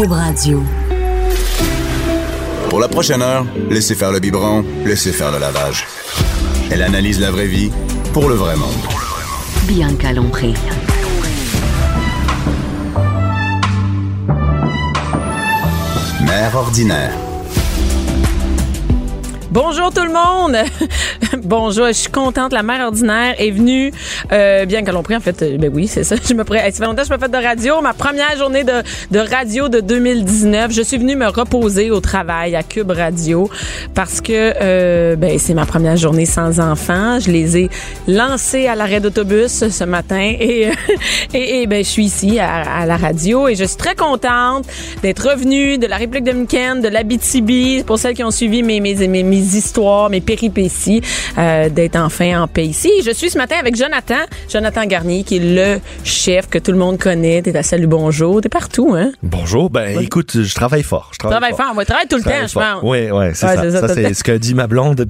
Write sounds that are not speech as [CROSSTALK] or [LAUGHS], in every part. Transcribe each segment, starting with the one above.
Cube Radio. Pour la prochaine heure, laissez faire le biberon, laissez faire le lavage. Elle analyse la vraie vie pour le vrai monde. Bianca Lompré. Mère ordinaire. Bonjour tout le monde. [LAUGHS] Bonjour, je suis contente. La mère ordinaire est venue. Euh, bien que l'on prie, en fait, euh, ben oui, c'est ça. [LAUGHS] Je me pré... Ça fait longtemps que je me fais de radio. Ma première journée de, de radio de 2019. Je suis venue me reposer au travail à Cube Radio parce que euh, ben c'est ma première journée sans enfants. Je les ai lancés à l'arrêt d'autobus ce matin et, [LAUGHS] et, et, ben je suis ici à, à, la radio et je suis très contente d'être revenue de la République dominicaine, de l'Abitibi. Pour celles qui ont suivi mes mes, mes, mes histoires, mes péripéties, euh, d'être enfin en paix ici. Je suis ce matin avec Jonathan, Jonathan Garnier, qui est le chef que tout le monde connaît. T'es à Salut Bonjour, t'es partout, hein? Bonjour, ben Oui. écoute, je travaille fort. Je travaille, Travaille fort, on va travailler tout le temps, je pense. Oui, oui, c'est Ouais, ça. ça, Ça, c'est ce que dit ma blonde.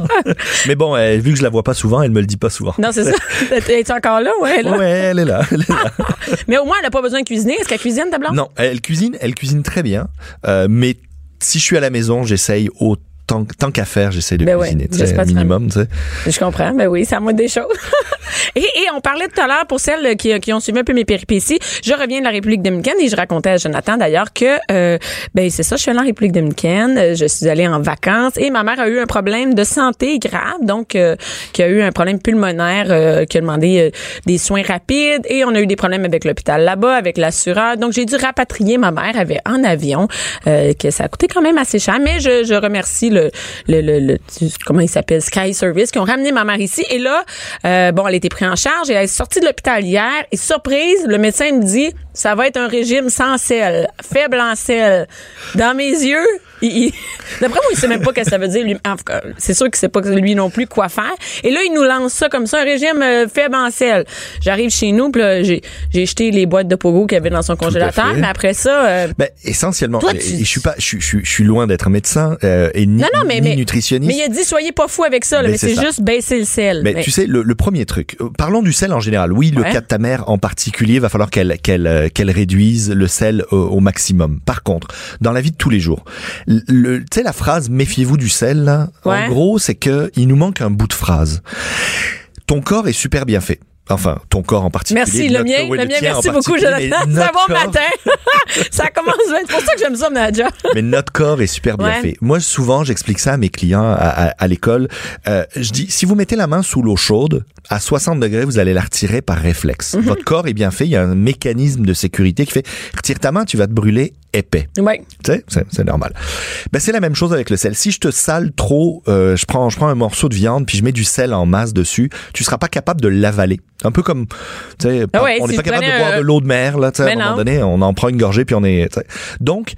[LAUGHS] Mais bon, euh, vu que je la vois pas souvent, elle me le dit pas souvent. Non, c'est ça. [LAUGHS] Es-tu encore là? Ouais, là. Ouais, elle est là. elle est là. [LAUGHS] Mais au moins, elle n'a pas besoin de cuisiner. Est-ce qu'elle cuisine, ta blonde? non, elle cuisine, elle cuisine très bien. Euh, mais si je suis à la maison, j'essaye autant tant qu'à faire, j'essaye de Ben ouais, cuisiner, de minimum, tu sais. Je comprends. Ben oui, c'est à moi des choses. [LAUGHS] et, et on parlait tout à l'heure pour celles qui, qui ont suivi un peu mes péripéties. Je reviens de la République dominicaine et je racontais à Jonathan d'ailleurs que euh, ben c'est ça, je suis allée en République dominicaine, euh, je suis allée en vacances et ma mère a eu un problème de santé grave, donc euh, qui a eu un problème pulmonaire, euh, qui a demandé euh, des soins rapides et on a eu des problèmes avec l'hôpital là-bas, avec l'assureur. Donc j'ai dû rapatrier ma mère, avait en avion, euh, que ça a coûté quand même assez cher, mais je, je remercie le, le, le, le- comment il s'appelle? Sky Service qui ont ramené ma mère ici. Et là euh, bon elle a été prise en charge. Et elle est sortie de l'hôpital hier. Et surprise le médecin me dit ça va être un régime sans sel faible en sel. Dans mes yeux il, il- [LAUGHS] d'après moi il sait même pas ce que ça veut dire lui. C'est sûr qu'il sait pas que lui non plus quoi faire. Et là il nous lance ça comme ça un régime euh, faible en sel. J'arrive chez nous puis là, j'ai j'ai jeté les boîtes de pogo qu'il y avait dans son congélateur. Mais après ça euh, Ben, essentiellement, Toi, tu- je suis pas, je, suis- je, suis- je suis loin d'être médecin euh, et ni, non non mais ni mais nutritionniste. mais il a dit soyez pas fous avec ça là, mais c'est juste baisser le sel Mais Mais- tu sais, le, le premier truc, euh, parlons du sel en général. Oui, le Ouais. cas de ta mère en particulier, va falloir qu'elle qu'elle euh, qu'elle réduise le sel au, au maximum. Par contre, dans la vie de tous les jours, le- tu sais la phrase méfiez-vous du sel, là, Ouais. en gros, c'est que il nous manque un bout de phrase. Ton corps est super bien fait. Enfin, ton corps en particulier. Merci, le mien, le mien, merci beaucoup, Jonathan. au [LAUGHS] corps- matin. [LAUGHS] ça commence bien. C'est pour ça que j'aime ça, Nadja. mais notre corps est super bien Ouais. fait. Moi, souvent, j'explique ça à mes clients à, à- à l'école. Euh, je dis, si vous mettez la main sous l'eau chaude, à 60 degrés, vous allez la retirer par réflexe. Mhm. Votre corps est bien fait. Il y a un mécanisme de sécurité qui fait, retire ta main, tu vas te brûler épais. Oui. Tu sais, c'est, c'est normal. Ben, c'est la même chose avec le sel. Si je te sale trop, euh, je prends, je prends un morceau de viande puis je mets du sel en masse dessus, tu seras pas capable de l'avaler. Un peu comme, tu sais, Ah ouais, on si n'est pas capable de boire de l'eau de mer, là, tu sais, à un moment non. donné, on en prend une gorgée puis on est, tu sais. Donc,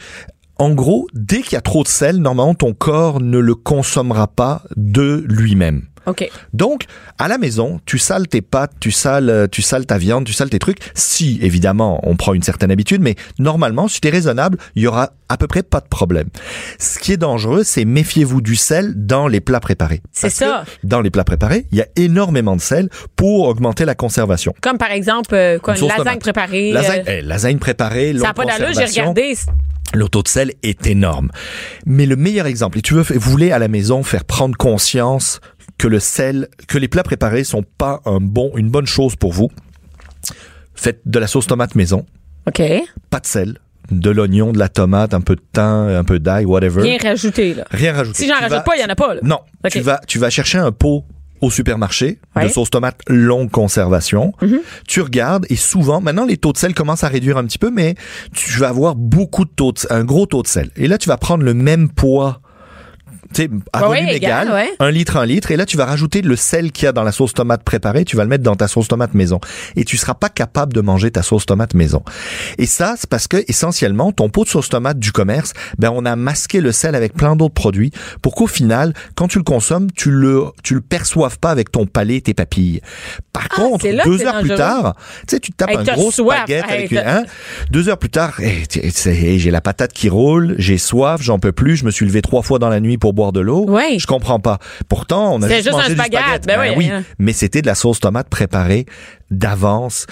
en gros, dès qu'il y a trop de sel, normalement, ton corps ne le consommera pas de lui-même. OK. Donc, à la maison, tu sales tes pâtes, tu sales, euh, tu sales ta viande, tu sales tes trucs. Si, évidemment, on prend une certaine habitude, mais normalement, si tu es raisonnable, il y aura à peu près pas de problème. Ce qui est dangereux, c'est méfiez-vous du sel dans les plats préparés. C'est ça. que Dans les plats préparés, il y a énormément de sel pour augmenter la conservation. Comme par exemple, euh, quoi, Une une sauce lasagne tomate. préparée. Lasagne, euh, eh, lasagne préparée, ça n'a pas d'allure, j'ai regardé. Le taux de sel est énorme. Mais le meilleur exemple, et tu veux, vous voulez à la maison faire prendre conscience que le sel, que les plats préparés sont pas un bon, une bonne chose pour vous. Faites de la sauce tomate maison, OK. pas de sel, de l'oignon, de la tomate, un peu de thym, un peu d'ail, whatever. Bien rajouté, là. Rien rajouter. Si j'en rajoute vas- pas, il y en a pas, là. Non. Ok. Tu vas, tu vas chercher un pot au supermarché Ouais. de sauce tomate longue conservation. Mhm. Tu regardes et souvent, maintenant les taux de sel commencent à réduire un petit peu, mais tu vas avoir beaucoup de taux de, un gros taux de sel. Et là, tu vas prendre le même poids tu sais, à Ouais, volume ouais, égal, égal, ouais. un litre, un litre, et là tu vas rajouter le sel qu'il y a dans la sauce tomate préparée, tu vas le mettre dans ta sauce tomate maison, et tu seras pas capable de manger ta sauce tomate maison. Et ça, c'est parce que essentiellement, ton pot de sauce tomate du commerce, ben on a masqué le sel avec plein d'autres produits pour qu'au final, quand tu le consommes, tu le tu le perçoives pas avec ton palais, tes papilles. Par contre, Ah, que deux heures plus tard, tu sais, tu tapes Hey, un t'as gros soif, spaghetti hey, avec une, hein, deux heures plus tard, hey, j'ai la patate qui roule, j'ai soif, j'en peux plus, je me suis levé trois fois dans la nuit pour boire de l'eau. Ouais. Je comprends pas. Pourtant, on a juste, juste mangé un du spaghetti. spaghetti. Ben oui, hein. mais c'était de la sauce tomate préparée d'avance.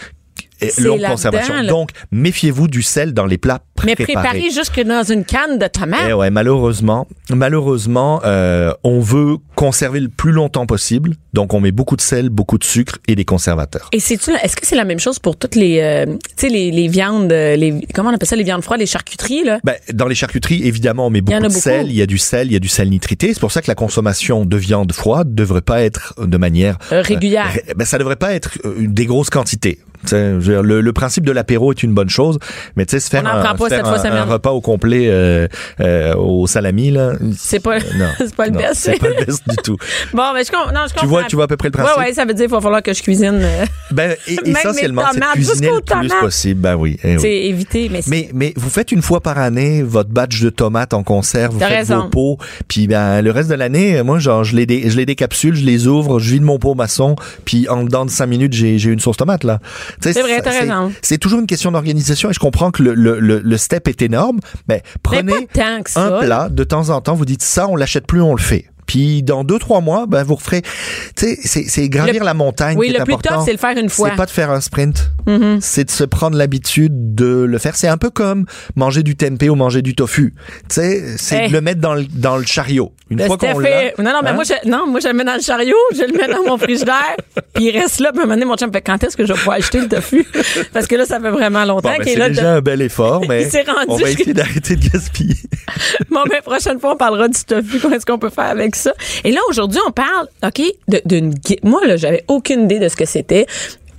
Et C'est Longue conservation. là. Donc, méfiez-vous du sel dans les plats Mais préparés. préparé jusque dans une canne de tomates. Eh ouais, malheureusement, malheureusement, euh, on veut conserver le plus longtemps possible, donc on met beaucoup de sel, beaucoup de sucre et des conservateurs. Et c'est-tu, est-ce que c'est la même chose pour toutes les, euh, tu sais, les, les viandes, euh, les, comment on appelle ça, les viandes froides, les charcuteries, là? Ben, dans les charcuteries, évidemment, on met beaucoup de beaucoup. sel. Il y a du sel, il y a du sel nitrité. C'est pour ça que la consommation de viande froide devrait pas être de manière Euh, régulière. ré- ben, ça devrait pas être euh, des grosses quantités. Dire, le, le principe de l'apéro est une bonne chose, mais tu sais, se faire, un, se faire un- un repas au complet euh, euh, au salami là, C'est pas, non, [LAUGHS] c'est pas le best. c'est pas le best du tout. [LAUGHS] Bon, mais je, non, je comprends. Tu vois, tu vois à peu près le principe. Ouais, ouais, ça veut dire qu'il va falloir que je cuisine. euh, [LAUGHS] Ben, et- essentiellement, c'est cuisiner le plus tomates. possible. Ben oui. eh oui. C'est éviter, mais, Mais, mais vous faites une fois par année votre batch de tomates en conserve, vous faites raison. vos pots, puis ben le reste de l'année, moi genre je les dé- je les décapsule, je les ouvre, je vide mon pot maçon, puis en dedans de cinq minutes j'ai j'ai une sauce tomate là. C'est vrai, ça- t'as raison. C'est toujours une question d'organisation et je comprends que le, le, le, le step est énorme, mais prenez mais ça. un plat de temps en temps, vous dites ça, on l'achète plus, on le fait. Puis dans deux trois mois, ben vous referez. Tu sais, c'est c'est gravir Le- la montagne Oui, qui est le plus important. tough, c'est le faire une fois. C'est pas de faire un sprint. C'est de se prendre l'habitude de le faire. C'est un peu comme manger du tempeh ou manger du tofu. Tu sais, c'est Hey. de le mettre dans le, dans le chariot. Une Le fois qu'on l'a. Est- Non, non, mais hein? moi, je, non, moi, je le mets dans le chariot, je le mets dans mon frigidaire, [LAUGHS] puis il reste là, puis à un moment donné, mon chum me fait quand est-ce que je vais pouvoir acheter le tofu? Parce que là, ça fait vraiment longtemps Bon, ben, est c'est déjà un bel effort, mais [LAUGHS] Il rendu on va essayer d'arrêter de gaspiller. [LAUGHS] Bon, ben, prochaine fois, on parlera du tofu. Qu'est-ce qu'on peut faire avec ça? Et là, aujourd'hui, on parle, OK, d'une guilde. Moi, là, j'avais aucune idée de ce que c'était.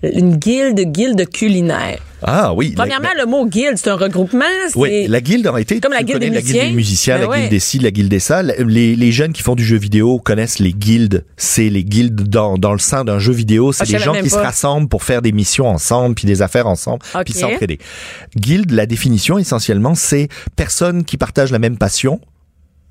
Une guilde, guilde culinaire. Ah oui. la- Premièrement, le mot guilde, c'est un regroupement. Oui, la guilde aurait été Comme la guilde des la guilde musiciens. des musiciens, Ben la ouais. guilde des ci, la guilde des ça. Les, les jeunes qui font du jeu vidéo connaissent les guildes. C'est les guildes dans, dans le sein d'un jeu vidéo. C'est Ah, savais gens qui se rassemblent pour faire des missions ensemble, puis des affaires ensemble, puis s'entraider. Guilde, la définition essentiellement, c'est personnes qui partagent la même passion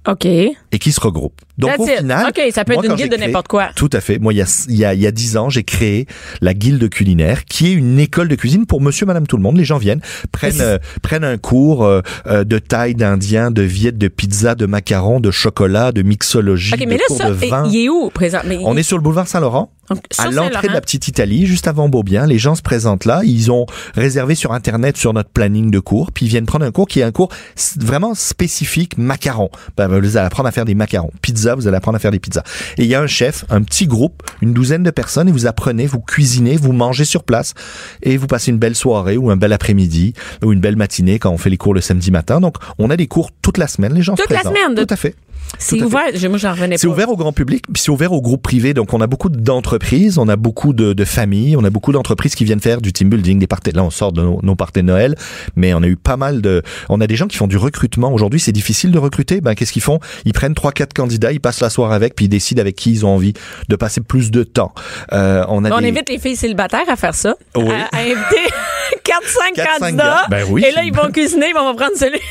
OK. et qui se regroupent. Donc That's au it. final, OK, ça peut moi, être une guilde de n'importe quoi. Tout à fait. Moi, il y a, il y a, il y a dix ans, j'ai créé la guilde culinaire, qui est une école de cuisine pour monsieur, madame, tout le monde. Les gens viennent, prennent, euh, prennent un cours euh, euh, de taille, d'indien, de viette, de pizza, de macarons, de chocolat, de mixologie, OK, mais de là, cours ça, de vin. il est où, présent? Mais On est sur le boulevard Saint-Laurent. donc, À l'entrée de la petite Italie, juste avant Beaubien, les gens se présentent là. Ils ont réservé sur Internet, sur notre planning de cours, puis ils viennent prendre un cours qui est un cours vraiment spécifique macarons. Ben, vous allez apprendre à faire des macarons. Pizza, vous allez apprendre à faire des pizzas. Et il y a un chef, un petit groupe, une douzaine de personnes, et vous apprenez, vous cuisinez, vous mangez sur place, et vous passez une belle soirée ou un bel après-midi ou une belle matinée quand on fait les cours le samedi matin. Donc, on a des cours toute la semaine. Les gens se Toute la semaine, de- Tout à fait. C'est ouvert. Moi, j'en revenais pas. C'est ouvert au grand public, puis c'est ouvert au groupe privé. Donc, on a beaucoup d'entreprises, on a beaucoup de, de familles, on a beaucoup d'entreprises qui viennent faire du team building, des parties. Là, on sort de nos, nos parties de Noël, mais on a eu pas mal de. On a des gens qui font du recrutement. Aujourd'hui, c'est difficile de recruter. Ben, qu'est-ce qu'ils font? Ils prennent trois, quatre candidats, ils passent la soirée avec, puis ils décident avec qui ils ont envie de passer plus de temps. Euh, on a On des... invite les filles célibataires à faire ça. Oui. À, à inviter [LAUGHS] [LAUGHS] 4-5 Quatre, cinq candidats. Ben oui. Et là, ils vont cuisiner, ils vont prendre celui. [LAUGHS]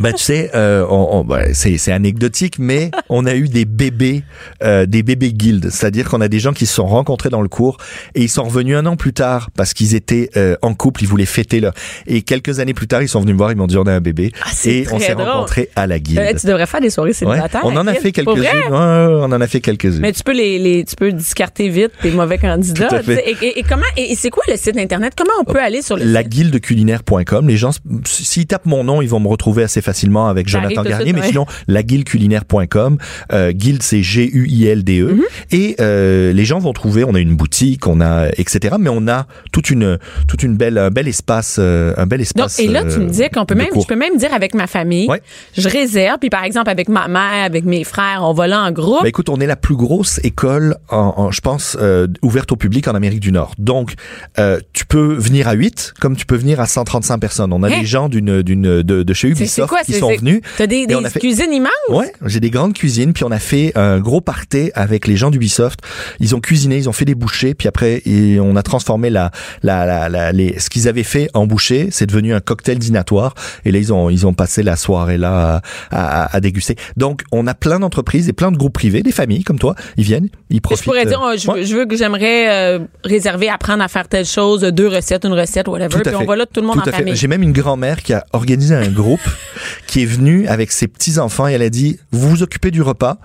Ben tu sais, euh, on, on- ben, c'est c'est anecdotique, mais on a eu des bébés, euh, des bébés guildes, c'est-à-dire qu'on a des gens qui se sont rencontrés dans le cours et ils sont revenus un an plus tard parce qu'ils étaient euh, en couple, ils voulaient fêter leur. Et quelques années plus tard, ils sont venus me voir, ils m'ont dit on a un bébé Ah, c'est et on s'est rencontrés à la guilde. Euh, tu devrais faire des soirées Ouais. célibataires. On en a fait quelques-unes. Ouais, ouais, on en a fait quelques-unes. Mais tu peux les, les tu peux discarter vite tes mauvais [LAUGHS] candidats. Et, et- et comment et, et c'est quoi le site internet? Comment on peut aller sur le site laguildeculinaire.com. Les gens, s'ils tapent mon nom, ils vont me retrouver assez facilement avec Ça Jonathan Garnier. suite, mais ouais. sinon, laguildeculinaire.com. Euh, guild, c'est G-U-I-L-D-E. Mhm. Et euh, les gens vont trouver, on a une boutique, on a, etc. Mais on a toute une, toute une belle, un bel espace, euh, un bel Donc, espace. et là, tu me euh, disais qu'on peut même, cours. je peux même dire avec ma famille, Ouais. je réserve, puis par exemple avec ma mère, avec mes frères, on va là en groupe. Ben écoute, on est la plus grosse école, en, en- je pense, euh, ouverte au public en Amérique du Nord. Donc, euh, tu peux venir à 8, comme tu peux venir à 135 personnes. On a Hein? des gens d'une, d'une, de, de chez Ubisoft quoi, qui sont venus. T'as des, des fait- cuisines immenses? Ouais, j'ai des grandes cuisines, puis on a fait un gros party avec les gens d'Ubisoft. Ils ont cuisiné, ils ont fait des bouchées, puis après et on a transformé la, la, la, la- les, ce qu'ils avaient fait en bouchée. C'est devenu un cocktail dînatoire. Et là ils ont ils ont passé la soirée là à, à, à déguster. Donc on a plein d'entreprises et plein de groupes privés, des familles comme toi, ils viennent, ils Je profitent. pourrais dire, euh, euh, je, ouais. je veux que j'aimerais euh, réserver, apprendre à faire telle chose, deux recettes, une recette, whatever. À Puis on fait. va là tout le monde Tout en famille. J'ai même une grand-mère qui a organisé un groupe [LAUGHS] qui est venu avec ses petits-enfants et elle a dit, vous vous occupez du repas,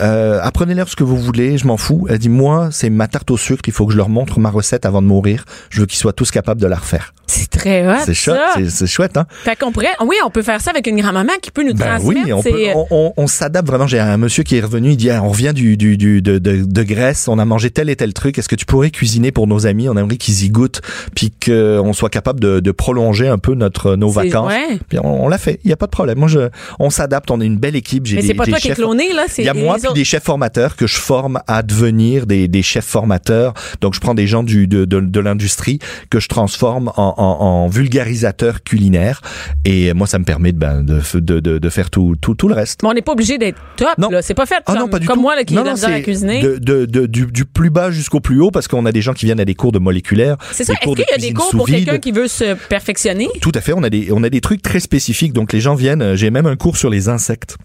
euh, apprenez-leur ce que vous voulez, je m'en fous. Elle dit, moi, c'est ma tarte au sucre, il faut que je leur montre ma recette avant de mourir. Je veux qu'ils soient tous capables de la refaire. C'est très hot. c'est chouette, c'est- chouette, hein? Fait qu'on pourrait, oui, on peut faire ça avec une grand-maman qui peut nous Ben transmettre. oui, on, peut, on, on- on s'adapte vraiment. J'ai un monsieur qui est revenu, il dit ah, on revient du, du, du de, de, de Grèce, on a mangé tel et tel truc. Est-ce que tu pourrais cuisiner pour nos amis? On aimerait qu'ils y goûtent, puis qu'on soit capable de, de prolonger un peu notre nos C'est- vacances. ouais. Puis on, on l'a fait. Il y a pas de problème. Moi, je, on s'adapte. On est une belle équipe. J'ai Mais des, c'est pas des toi qui es chefs- cloné, là. il y a moi puis autres. des chefs formateurs que je forme à devenir des, des chefs formateurs. Donc je prends des gens du, de, de, de l'industrie que je transforme en, en, en vulgarisateurs culinaires et moi ça me permet de, ben, de, de, de, de faire tout, tout, tout le reste. Mais on n'est pas obligé d'être top, Non. là. C'est pas fait Ah comme, non, pas du comme tout. moi, là, qui non, ai de la non, misère à cuisiner. De, de, de- du, du plus bas jusqu'au plus haut parce qu'on a des gens qui viennent à des cours de moléculaire. C'est ça. Est-ce qu'il de y a des cours pour quelqu'un qui veut se perfectionner? Tout à fait. On a des, on a des trucs très spécifiques. Donc les gens viennent. euh, J'ai même un cours sur les insectes.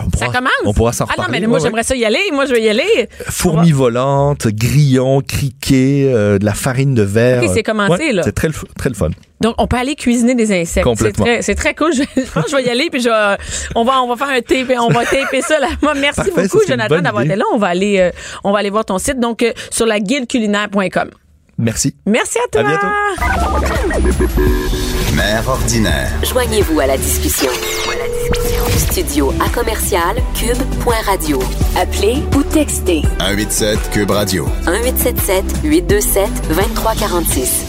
On Ça pourra, commence? On pourra s'en Ah non, reparler. mais moi, Ouais, ouais. j'aimerais ça y aller. Moi, je vais y aller. Fourmis volantes, grillons, criquets, euh, de la farine de verre. Ok, c'est commencé, là. C'est très, très le fun. Donc, on peut aller cuisiner des insectes. C'est Complètement. très, c'est très cool. Je, [LAUGHS] je pense que je vais y aller puis je on va, on va faire un tape, on va taper ça là. Moi, merci Parfait, ça, beaucoup, Jonathan, d'avoir été là. On va aller, euh, on va aller voir ton site. Donc, euh, sur la guideculinaire.com. Merci. Merci à toi. À bientôt. Mère ordinaire. Joignez-vous à la discussion. Studio à commercial cube.radio. Appelez ou textez 187 Cube Radio. 1877 827 2346.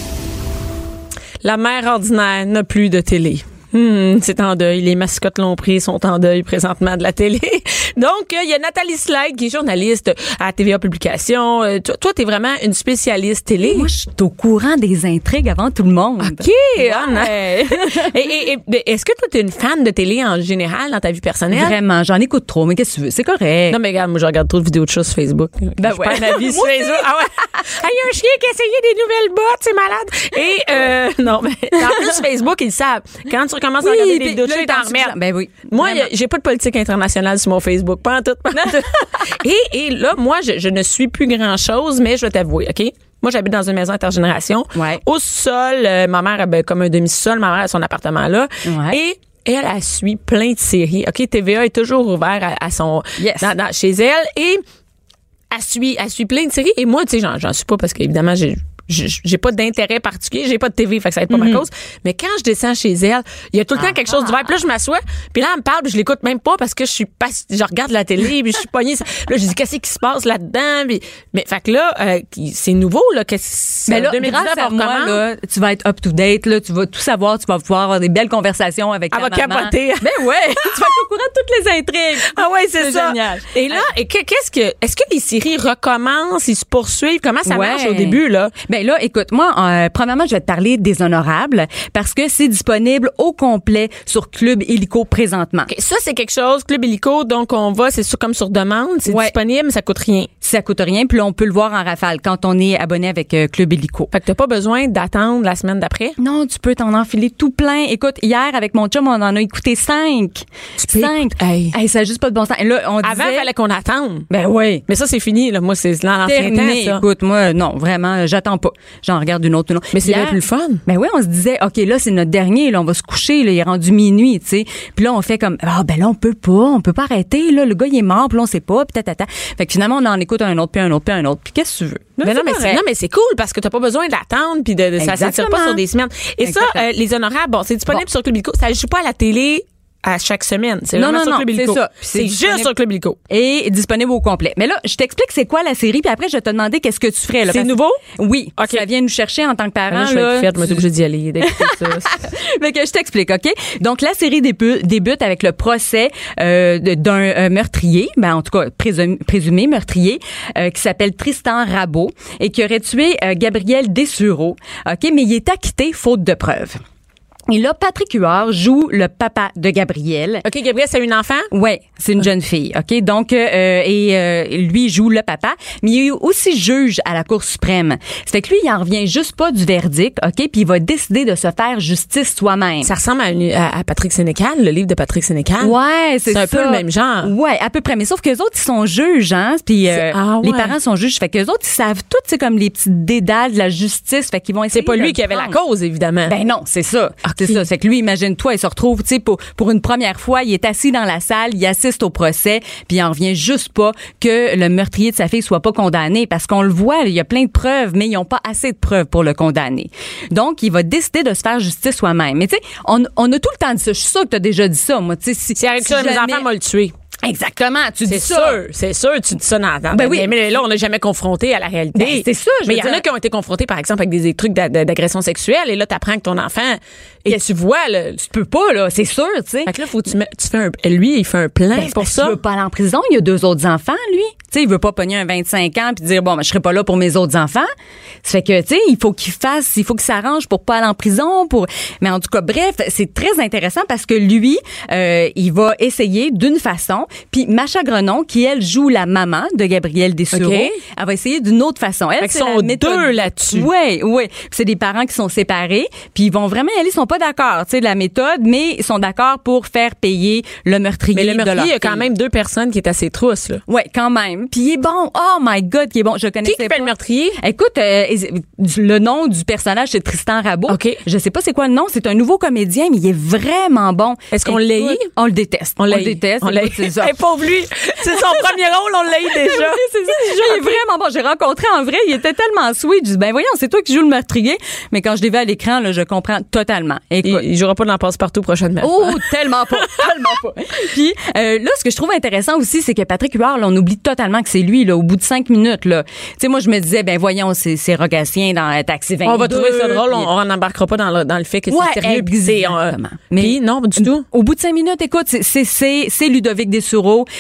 La mère ordinaire n'a plus de télé. Hmm, c'est en deuil. Les mascottes l'ont pris, sont en deuil présentement de la télé. [LAUGHS] Donc, euh, il y a Nathalie Slide qui est journaliste à TVA Publication. Euh, toi, t'es vraiment une spécialiste télé. Moi, je suis au courant des intrigues avant tout le monde. OK. non. [LAUGHS] et, et- et- mais est-ce que toi, t'es une fan de télé en général dans ta vie personnelle? Vraiment, j'en écoute trop, mais qu'est-ce que tu veux? C'est correct. Non, mais regarde, moi, je regarde trop de vidéos de choses sur Facebook. Ben je ouais. vie sur. Facebook. Ah ouais. Ah, Il y a un chien qui a essayé des nouvelles bottes, c'est malade. Et, euh, [LAUGHS] non, mais en plus, Facebook, ils savent. Quand tu recommences à regarder puis vidéos de t'en. Ben oui. Moi, j'ai pas de politique internationale sur mon Facebook. Pas en tout, pas en tout. [LAUGHS] et, et là, moi, je, je ne suis plus grand-chose, mais je vais t'avouer, OK? Moi, j'habite dans une maison intergénération. Ouais. Au sol, euh, ma mère, avait comme un demi-sol, ma mère a son appartement là. Ouais. Et elle, elle suit plein de séries. OK, TVA est toujours ouvert à, à son, Yes. dans- dans- chez elle. Et elle suit, elle suit plein de séries. Et moi, tu sais, j'en suis pas parce qu'évidemment, j'ai, j'ai pas d'intérêt particulier, j'ai pas de TV, fait que ça va être pas ma cause. Mais quand je descends chez elle, il y a tout le temps quelque chose d'ouvert. Puis là, je m'assois, puis là, elle me parle, puis je l'écoute même pas parce que je suis pas, je regarde la télé, puis je suis pognée. Là, je dis qu'est-ce qui se passe là-dedans, puis mais fait que là, euh, c'est nouveau là, que Mais là, 2019, grâce à moi, là, tu vas être up to date, là, tu vas tout savoir, tu vas pouvoir avoir des belles conversations avec Elle ta va maman. capoter. [LAUGHS] Ben ouais, [LAUGHS] tu vas être au courant de toutes les intrigues. Ah ouais, c'est ça. génial. Et là, qu'est-ce que, est-ce que les séries recommencent, ils se poursuivent, comment ça Ouais. marche au début là? Ben là, écoute, moi, euh, premièrement, je vais te parler des honorables parce que c'est disponible au complet sur Club Illico présentement. Ça, c'est quelque chose, Club Illico, donc on va, c'est sur- comme sur demande, c'est Ouais. disponible, mais ça coûte rien. Ça coûte rien, puis là, on peut le voir en rafale quand on est abonné avec euh, Club Illico. Fait que t'as pas besoin d'attendre la semaine d'après? Non, tu peux t'en enfiler tout plein. Écoute, hier, avec mon chum, on en a écouté cinq. Cinq. Hey. Hey, ça a juste pas de bon sens. Là, on Avant, disait... il fallait qu'on attende. Ben oui. Mais ça, c'est fini, là. Moi, c'est dans l'ancien temps, ça. Écoute, moi, non, vraiment, j'attends pas. J'en regarde une autre, une autre. Mais c'est bien plus le fun. Ben oui, on se disait, OK, là, c'est notre dernier, là, on va se coucher, là, il est rendu minuit, tu sais. Puis là, on fait comme, ah, ben là, on peut pas, on peut pas arrêter, là, le gars, il est mort, puis là, on sait pas, puis tata. Fait que finalement, on en écoute un autre, puis un autre, puis un autre. Puis qu'est-ce que tu veux? Mais non, mais c'est, correct. non, mais c'est cool parce que t'as pas besoin d'attendre puis de, de- ça s'attire pas sur des semaines. Et ça, euh, les honorables, bon, c'est disponible Bon. sur Club Illico. Ça joue pas à la télé à chaque semaine. C'est Non, non, sur non, Club c'est Illico. ça. Puis C'est c'est juste sur Club Illico. Et disponible au complet. Mais là, je t'explique c'est quoi la série, puis après, je vais te demander qu'est-ce que tu ferais. là, C'est nouveau? Oui. OK. Ça vient nous chercher en tant que parent. là, je vais être fière, je d'y aller, ça. [LAUGHS] Fait que je t'explique, OK? Donc, la série débu- débute avec le procès euh, d'un euh, meurtrier, ben, en tout cas, présumé, présumé meurtrier, euh, qui s'appelle Tristan Rabot et qui aurait tué euh, Gabriel Dessureau, OK? Mais il est acquitté faute de preuves. Et là, Patrick Huard joue le papa de Gabriel. OK, Gabriel, c'est une enfant? Ouais, c'est une jeune fille, ok? Donc euh, et euh, lui joue le papa, mais il est aussi juge à la Cour suprême. C'est que lui, il en revient juste pas du verdict, ok? Puis il va décider de se faire justice soi-même. Ça ressemble à, une- à- à Patrick Sénécal, le livre de Patrick Sénécal. Ouais, c'est C'est un peu ça. le même genre. Ouais, à peu près. Mais sauf que les autres, ils sont juges, hein? Puis euh, ah les parents sont juges. Fait que les autres, ils savent tout, c'est comme les petites dédales de la justice. Fait qu'ils vont essayer. C'est pas lui qui avait la cause, évidemment. Ben non, c'est ça. C'est ça. C'est que lui, imagine-toi, il se retrouve, tu sais, pour, pour une première fois, il est assis dans la salle, il assiste au procès, puis il en revient juste pas que le meurtrier de sa fille soit pas condamné, parce qu'on le voit, il y a plein de preuves, mais ils n'ont pas assez de preuves pour le condamner. Donc, il va décider de se faire justice soi-même. Mais tu sais, on, on a tout le temps dit ça. Je suis sûre que tu as déjà dit ça, moi. Tu sais, si, si si ça, mes jamais- enfants m'ont le tué. Exactement, tu dis ça. sûr, c'est sûr, tu dis ça dans, dans Ben oui. mais, là, on n'est jamais confronté à la réalité. Ben, c'est ça, je Mais il y en a qui ont été confrontés, par exemple, avec des, trucs d'a- d'a- d'agression sexuelle, et là, t'apprends que ton enfant, et tu vois, le, Tu peux pas, là, c'est sûr, tu sais. fait que là, faut que tu, mets- tu fais un, lui, il fait un plan Ben, pour ça. qu'il veut pas aller en prison. Il y a deux autres enfants, lui. Tu sais, il veut pas pogner un 25 ans puis dire bon, ben, je serai pas là pour mes autres enfants. Ça fait que tu sais, il faut qu'il fasse, il faut qu'il s'arrange pour pas aller en prison. Pour, mais en tout cas, bref, c'est très intéressant parce que lui, euh, il va essayer d'une façon. Puis Macha Grenon, qui elle joue la maman de Gabriel Dessureau, OK. elle va essayer d'une autre façon. Elle, c'est sont la méthode- deux là-dessus. Ouais. Puis C'est des parents qui sont séparés, puis ils vont vraiment y aller. Ils sont pas d'accord, tu sais, de la méthode, mais ils sont d'accord pour faire payer le meurtrier. Mais le meurtrier, il y a quand même deux personnes qui est assez trousse, là. Ouais, quand même. Puis il est bon. Oh my God, il est bon. Je Qui connaissais qui pas. fait le meurtrier? Écoute, euh, le nom du personnage, c'est Tristan Rabot. OK. Je sais pas c'est quoi le nom. C'est un nouveau comédien, mais il est vraiment bon. Est-ce qu'on l'haït? On le déteste. On l'a le déteste. On l'a Hey, pauvre lui. C'est son premier rôle, on l'a eu [LAUGHS] déjà. Oui, c'est ça. Il est vraiment bon. J'ai rencontré en vrai, il était tellement sweet. Je dis, ben voyons, c'est toi qui joues le meurtrier. Mais quand je l'ai vu à l'écran, là, je comprends totalement. Écoute. Il, il jouera pas dans Passe-Partout prochainement. Oh, tellement pas, [LAUGHS] tellement pas. Puis euh, là, ce que je trouve intéressant aussi, c'est que Patrick Huard, là, on oublie totalement que c'est lui, là, au bout de cinq minutes, là. Tu sais, moi, je me disais, ben voyons, c'est c'est Rogatien dans euh, Taxi 22. On va trouver ça drôle, on, n'embarquera pas dans le, dans le fait que Ouais, c'est sérieux. puis c'est, on, euh, exactement. Puis non, du tout. Au bout de cinq minutes, écoute, c'est- c'est c'est Ludovic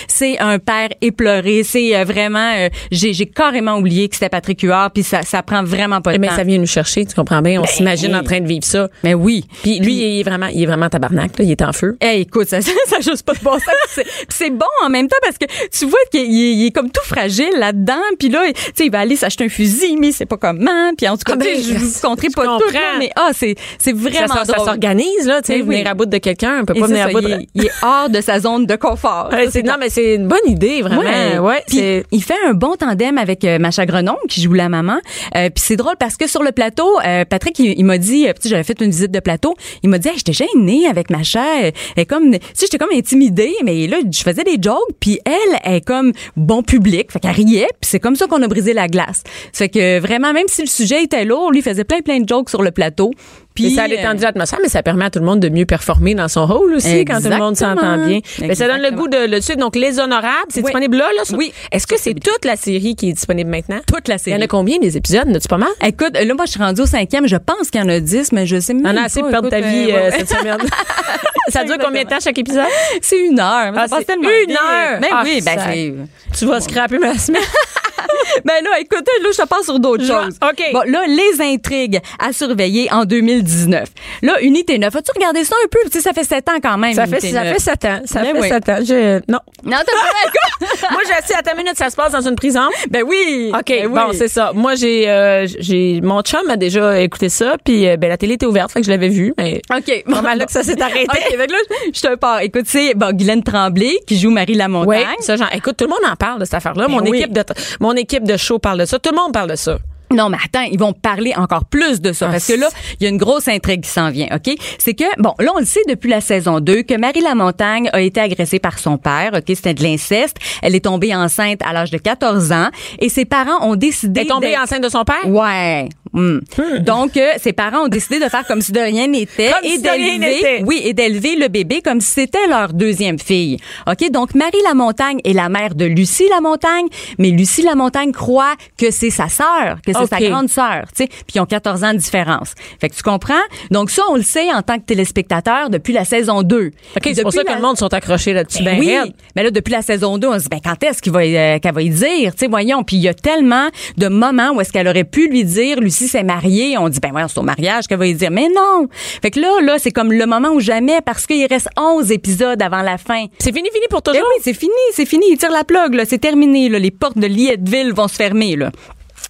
C'est un père éploré, c'est euh, vraiment euh, j'ai j'ai carrément oublié que c'était Patrick Huard, puis ça ça prend vraiment pas de Mais temps. ça vient nous chercher, tu comprends bien? On Ben, s'imagine en train de vivre ça. Mais oui. Puis lui, il est vraiment, il est vraiment tabarnak, là. Il est en feu. Hey, écoute, ça, [LAUGHS] ça, ça juste pas de bon sens. C'est bon en même temps parce que tu vois qu'il est, il est comme tout fragile là-dedans. Puis là, tu sais, il va aller s'acheter un fusil, mais c'est pas comment. Puis en tout cas, Ah ben, je vous compterai pas tout, comprends. là, mais ah, c'est c'est vraiment ça- ça s'organise, là. Tu sais, Mais oui. venir à bout de quelqu'un, on peut Et pas venir à bout de. il, est, il est hors de sa zone de confort. Ouais, c'est- non, mais c'est une bonne idée, vraiment. Ouais, Puis c'est- il fait un bon tandem avec euh, Macha Grenon qui joue la maman. Euh, puis c'est drôle parce que sur le plateau, euh, Patrick il, il m'a dit, euh, j'avais fait une visite de plateau, il m'a dit, hey, j'étais gênée avec Macha, elle est comme, tu sais, j'étais comme intimidée, mais là je faisais des jokes, puis elle elle est comme bon public, fait qu'elle riait, puis c'est comme ça qu'on a brisé la glace. Fait que vraiment, même si le sujet était lourd, lui il faisait plein plein de jokes sur le plateau. Puis ça a euh, l'atmosphère, mais ça permet à tout le monde de mieux performer dans son rôle aussi quand tout le monde s'entend bien. Mais ça donne le goût de le suivre. Donc, Les Honorables, c'est Oui. disponible là, là? sur- Oui. Est-ce que c'est toute la série qui est disponible maintenant? toute la Il y série. en a combien des épisodes? N'as-tu pas mal? Écoute, là, moi, je suis rendue au cinquième. Je pense qu'il y en a dix, mais je sais même On a pas. assez de perdre ta vie euh, euh, ouais. cette semaine. [LAUGHS] ça dure combien de temps chaque épisode? C'est une heure. mais Ah, ça passe c'est tellement une heure? Ben Ah, oui, ben ça-. Tu vas scraper ma semaine. [LAUGHS] [LAUGHS] Ben là, écoute, là, je te passe sur d'autres choses. OK. Bon, là, les intrigues à surveiller en 2019. Là, Unité 9. As-tu regardé ça un peu? Tu sais, ça fait sept ans quand même. Ça fait, ça 9. fait sept ans. Ça Ben fait oui. sept ans. Je, non. Non, t'as pas [LAUGHS] Moi, j'ai assis à ta minute, ça se passe dans une prison. Ben oui. OK, Ben oui. bon, c'est ça. Moi, j'ai, euh, j'ai, mon chum a déjà écouté ça, puis euh, ben, la télé était ouverte, fait que je l'avais vu, mais OK. mal là que ça s'est [LAUGHS] arrêté. OK, que là, je te pars. Écoute, c'est bon, Guylaine Tremblay qui joue Marie Lamontagne. Oui, ça, genre, écoute, tout le monde en parle de cette affaire-là. Ben mon oui. équipe de, mon équipe de show parle de ça. Tout le monde parle de ça. Non, mais attends, ils vont parler encore plus de ça. Ah, parce que là, il y a une grosse intrigue qui s'en vient, OK? C'est que, bon, là, on le sait depuis la saison 2 que Marie Lamontagne a été agressée par son père, OK? C'était de l'inceste. Elle est tombée enceinte à l'âge de 14 ans et ses parents ont décidé... Elle est tombée enceinte de son père? Ouais. Hmm. Donc, euh, ses parents ont décidé de faire comme si de rien n'était Comme et si de rien n'était. d'élever, oui, et d'élever le bébé comme si c'était leur deuxième fille. Ok, donc Marie Lamontagne est la mère de Lucie Lamontagne, mais Lucie Lamontagne croit que c'est sa sœur, que c'est sa grande sœur, tu sais, puis ils ont 14 ans de différence. Fait que tu comprends? Donc ça, on le sait en tant que téléspectateur depuis la saison 2. OK, c'est pour Depuis ça que la- le monde sont accrochés là-dessus. ben Ben, oui, raide. mais là depuis la saison 2, on se dit ben quand est-ce qu'il va euh, qu'elle va y dire, tu sais voyons, puis il y a tellement de moments où est-ce qu'elle aurait pu lui dire Lucie si c'est marié, on dit, ben ouais, c'est au mariage qu'elle va dire. Mais non! Fait que là, là, c'est comme le moment où jamais, parce qu'il reste 11 épisodes avant la fin. C'est fini, fini pour toujours? oui, c'est fini, c'est fini. Il tire la plug, là. C'est terminé, là. Les portes de Lietteville vont se fermer, là.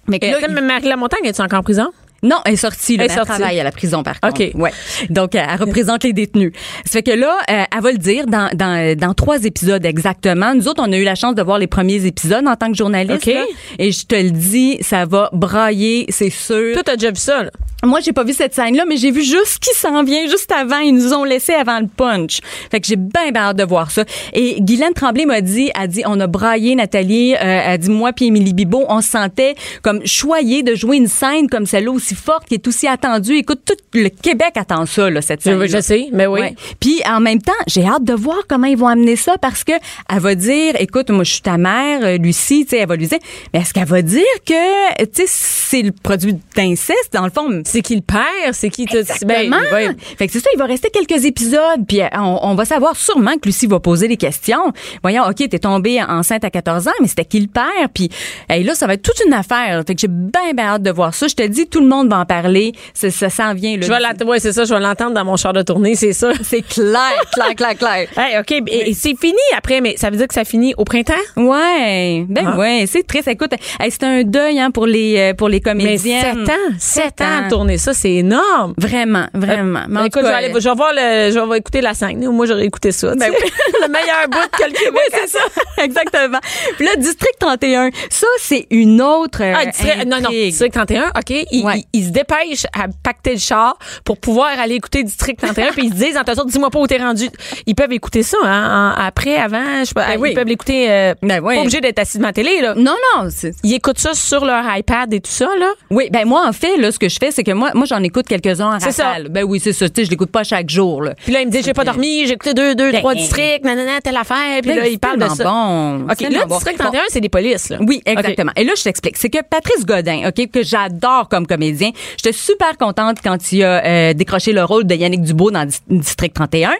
Mais que là, là, Marie Lamontagne, est encore en prison? Non, elle est sortie. Là, Elle elle travaille à la prison, par contre. OK. Ouais. Donc, elle représente les détenus. Ça fait que là, euh, elle va le dire dans, dans, dans trois épisodes exactement. Nous autres, on a eu la chance de voir les premiers épisodes en tant que journaliste. OK. là. et je te le dis, ça va brailler, c'est sûr. Toi, t'as déjà vu ça, là? Moi, j'ai pas vu cette scène-là, mais j'ai vu juste ce qui s'en vient juste avant. Ils nous ont laissé avant le punch. Fait que j'ai bien, bien hâte de voir ça. Et Guylaine Tremblay m'a dit, a dit, on a braillé, Nathalie, euh, elle dit, moi puis Émilie Bibo, on se sentait comme choyés de jouer une scène comme celle-là aussi forte, qui est aussi attendue. Écoute, tout le Québec attend ça, là, cette scène. Je, je sais, mais oui. Ouais. Puis en même temps, j'ai hâte de voir comment ils vont amener ça parce que elle va dire, écoute, moi je suis ta mère, euh, Lucie, tu sais, elle va lui dire, mais est-ce qu'elle va dire que, tu sais, c'est le produit d'inceste dans le fond? C'est qui le père? C'est qui... te- Exactement. Ben, ouais. Fait que c'est ça, il va rester quelques épisodes, puis euh, on, on va savoir sûrement que Lucie va poser des questions. Voyons, OK, t'es tombée enceinte à 14 ans, mais c'était qui le père? Puis hey, là, ça va être toute une affaire. Fait que j'ai bien, bien hâte de voir ça. Je te dis, tout le monde va en parler. Ça, ça s'en vient. Là. Je vais l'entendre, ouais, c'est ça, je vais l'entendre dans mon char de tournée, c'est ça. [LAUGHS] C'est clair, clair, clair, clair. [LAUGHS] Hey, OK, c'est fini après, mais ça veut dire que ça finit au printemps? Ouais, ben Ah. ouais, c'est triste. Écoute, hey, c'est un deuil hein, pour les euh, pour les Mais comédiennes. sept ans, sept ans tourner ça, c'est énorme. Vraiment, vraiment. Mais en Ben, tout écoute, je vais, aller, je vais voir le, je vais écouter la scène. Moi, j'aurais écouté ça. tu sais. [LAUGHS] le meilleur bout que le Québec. Oui, c'est ça. Exactement. Puis là, District 31, ça, c'est une autre euh, Ah, district- non, non. District 31, OK. Il, Ouais. Il- il se dépêche à pacter le char pour pouvoir aller écouter District 31. puis ils se disent, en sorte, dis-moi pas où t'es rendu. Ils peuvent écouter ça, hein, en- après, avant. Je sais pas, Ben ils peuvent l'écouter, euh, Ben oui. pas obligé d'être assis devant la télé, là. Non, non. Ils écoutent ça sur leur iPad et tout ça, là? Oui, ben moi en fait là ce que je fais c'est que moi moi j'en écoute quelques-uns en rafale. Ben oui, c'est ça, tu sais je l'écoute pas chaque jour là. Puis là, il me dit, j'ai pas dormi, j'ai écouté deux, deux, Ben, trois districts, nanana, telle affaire. Puis Ben, là, il parle de ça. bon. OK, là. District Bon. 31, c'est des polices, là. Oui, exactement. Et là, je t'explique. C'est que Patrice Godin, OK, que j'adore comme comédien, j'étais super contente quand il a euh, décroché le rôle de Yannick Dubois dans Dis- District 31,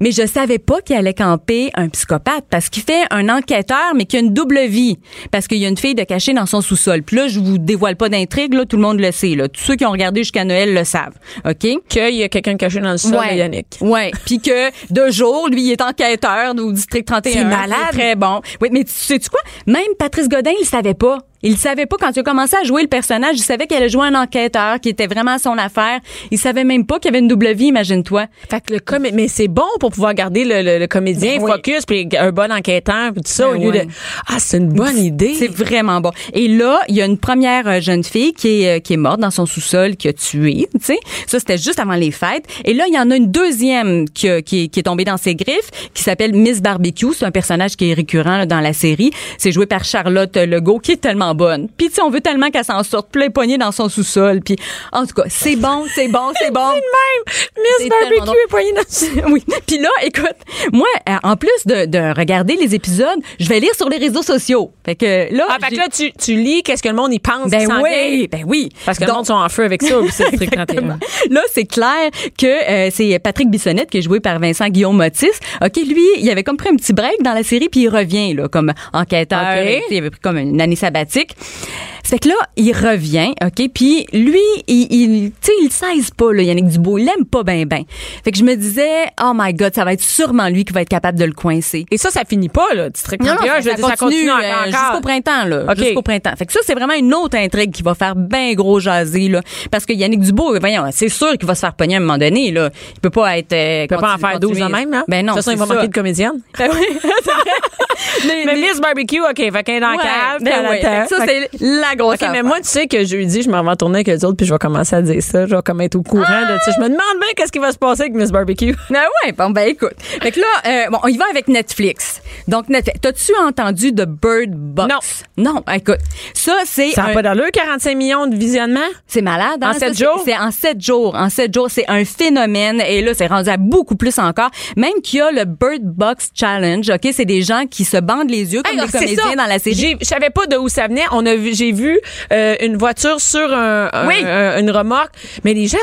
mais je savais pas qu'il allait camper un psychopathe parce qu'il fait un enquêteur, mais qui a une double vie. Parce qu'il y a une fille de cachée dans son sous-sol. Puis là, je vous dévoile pas d'intrigue, là, tout le monde le sait. Là. Tous ceux qui ont regardé jusqu'à Noël le savent. OK? Qu'il y a quelqu'un caché dans le sol de Yannick. Ouais, puis que de jour, lui, il est enquêteur au district 31. C'est malade. Très bon. Oui, mais tu sais-tu quoi? Même Patrice Godin, il le savait pas. Il savait pas quand il a commencé à jouer le personnage. Il savait qu'il allait jouer un enquêteur qui était vraiment son affaire. Il savait même pas qu'il y avait une double vie, imagine-toi. Fait que le comé- mais c'est bon pour pouvoir garder le, le- le comédien Ben oui. focus puis un bon enquêteur puis tout ça Ben au lieu ouais. de ah c'est une bonne idée. C'est vraiment bon. Et là, il y a une première euh, jeune fille qui est, euh, qui est morte dans son sous-sol, qui a tué, tu sais. Ça, c'était juste avant les fêtes. Et là, il y en a une deuxième qui, a- qui, est, qui est tombée dans ses griffes, qui s'appelle Miss Barbecue. C'est un personnage qui est récurrent là, dans la série. C'est joué par Charlotte Legault, qui est tellement bonne. Puis, tu sais, on veut tellement qu'elle s'en sorte. Est pognée dans son sous-sol. Puis, en tout cas, c'est bon, c'est bon, c'est bon. [LAUGHS] même Miss tellement Barbecue est poignée dans [LAUGHS] oui. Puis là, écoute, moi, euh, en plus de, de regarder les épisodes, je vais lire sur les réseaux sociaux. Fait que là, Ah fait que là tu, tu lis qu'est-ce que le monde y pense ben oui, ben oui. parce que le Donc, monde sont en feu avec ça aussi le District 31. Là, c'est clair que euh, c'est Patrick Bissonnette qui est joué par Vincent Guillaume Motis. OK, lui, il avait comme pris un petit break dans la série puis il revient là comme enquêteur, il avait pris comme une année sabbatique. Fait que là, il revient, OK, puis lui, il, il tu sais, il saisit pas, là, Yannick Dubois, il l'aime pas ben ben. Fait que je me disais, oh my God, ça va être sûrement lui qui va être capable de le coincer. Et ça ça finit pas là District 31, je veux dire, ça continue euh, encore. jusqu'au printemps là, OK. jusqu'au printemps. Fait que ça c'est vraiment une autre intrigue qui va faire bien gros jaser là parce que Yannick Dubois, voyons, c'est sûr qu'il va se faire pogner à un moment donné là. Il peut pas être euh, Il peut pas en faire 12 de même hein. Ben non, de toute façon, il c'est va manquer ça. de comédienne. Ben [LAUGHS] c'est vrai. Mais- mais- Miss Barbecue, OK, fait qu'elle est dans ouais, cave, ben ouais. Ça c'est la grosse OK, mais moi, tu sais que jeudi, je m'en vais en tourner avec eux autres, puis je vais commencer à dire ça. Je vais comme être au courant de ça. Je me demande bien qu'est-ce qui va se passer avec Miss Barbecue. [LAUGHS] Ben ouais, bon ben écoute. Fait que là, euh, bon, on y va avec Netflix. Donc Netflix, t'as-tu entendu de Bird Box? Non. Non, écoute, ça c'est Ça n'a un- pas d'allure, 45 millions de visionnements? C'est malade. En hein, ça, c'est- jours? C'est en sept jours. En sept jours, c'est un phénomène. Et là, c'est rendu à beaucoup plus encore. Même qu'il y a le Bird Box Challenge. Ok, c'est des gens qui se bandent les yeux comme Hey, des comédiens ça. dans la série. Je savais pas de où ça venait. On a vu, j'ai vu euh, une voiture sur un, un- Oui. un- une remorque. Mais les gens,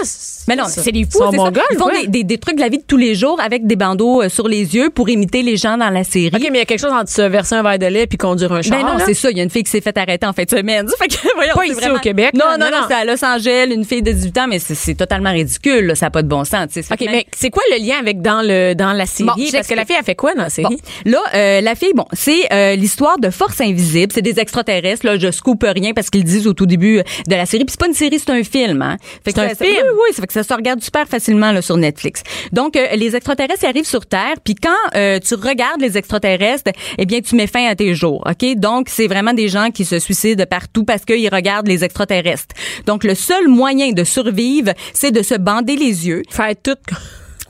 Mais non, c'est des fous. Ils sont c'est ça. mongols, Ils font des, des, des trucs de la vie de tous les jours avec des bandeaux euh, sur les yeux pour imiter les gens dans la série. OK, mais il y a quelque chose entre se verser un verre de lait puis conduire un char. Ben non, c'est ça. Il y a une fille qui s'est fait arrêter en fin de semaine. [LAUGHS] Fait que, voyons, Pas ici vraiment- au Québec, Non, non, non, non, non. c'est à Los Angeles, une fille de 18 ans, mais c'est- totalement ridicule. là. Ça n'a pas de bon sens. OK, mais c'est quoi le lien avec dans le dans la série? Bon, Parce que la fille, elle fait quoi dans la série? Bon, là, euh, la fille, bon, c'est euh, l'histoire de forces invisibles. C'est des extraterrestres. Là, je scoop rien parce qu'ils disent au tout début de la série. Puis c'est pas une série, c'est un film. Hein. Fait C'est un film? Oui, oui, ça fait que ça se regarde super facilement là, sur Netflix. Donc, euh, les extraterrestres arrivent sur Terre. Puis quand euh, tu regardes les extraterrestres, eh bien, tu mets fin à tes jours. Ok, donc c'est vraiment des gens qui se suicident partout parce qu'ils regardent les extraterrestres. Donc, le seul moyen de survivre, c'est de se bander les yeux. Faire tout.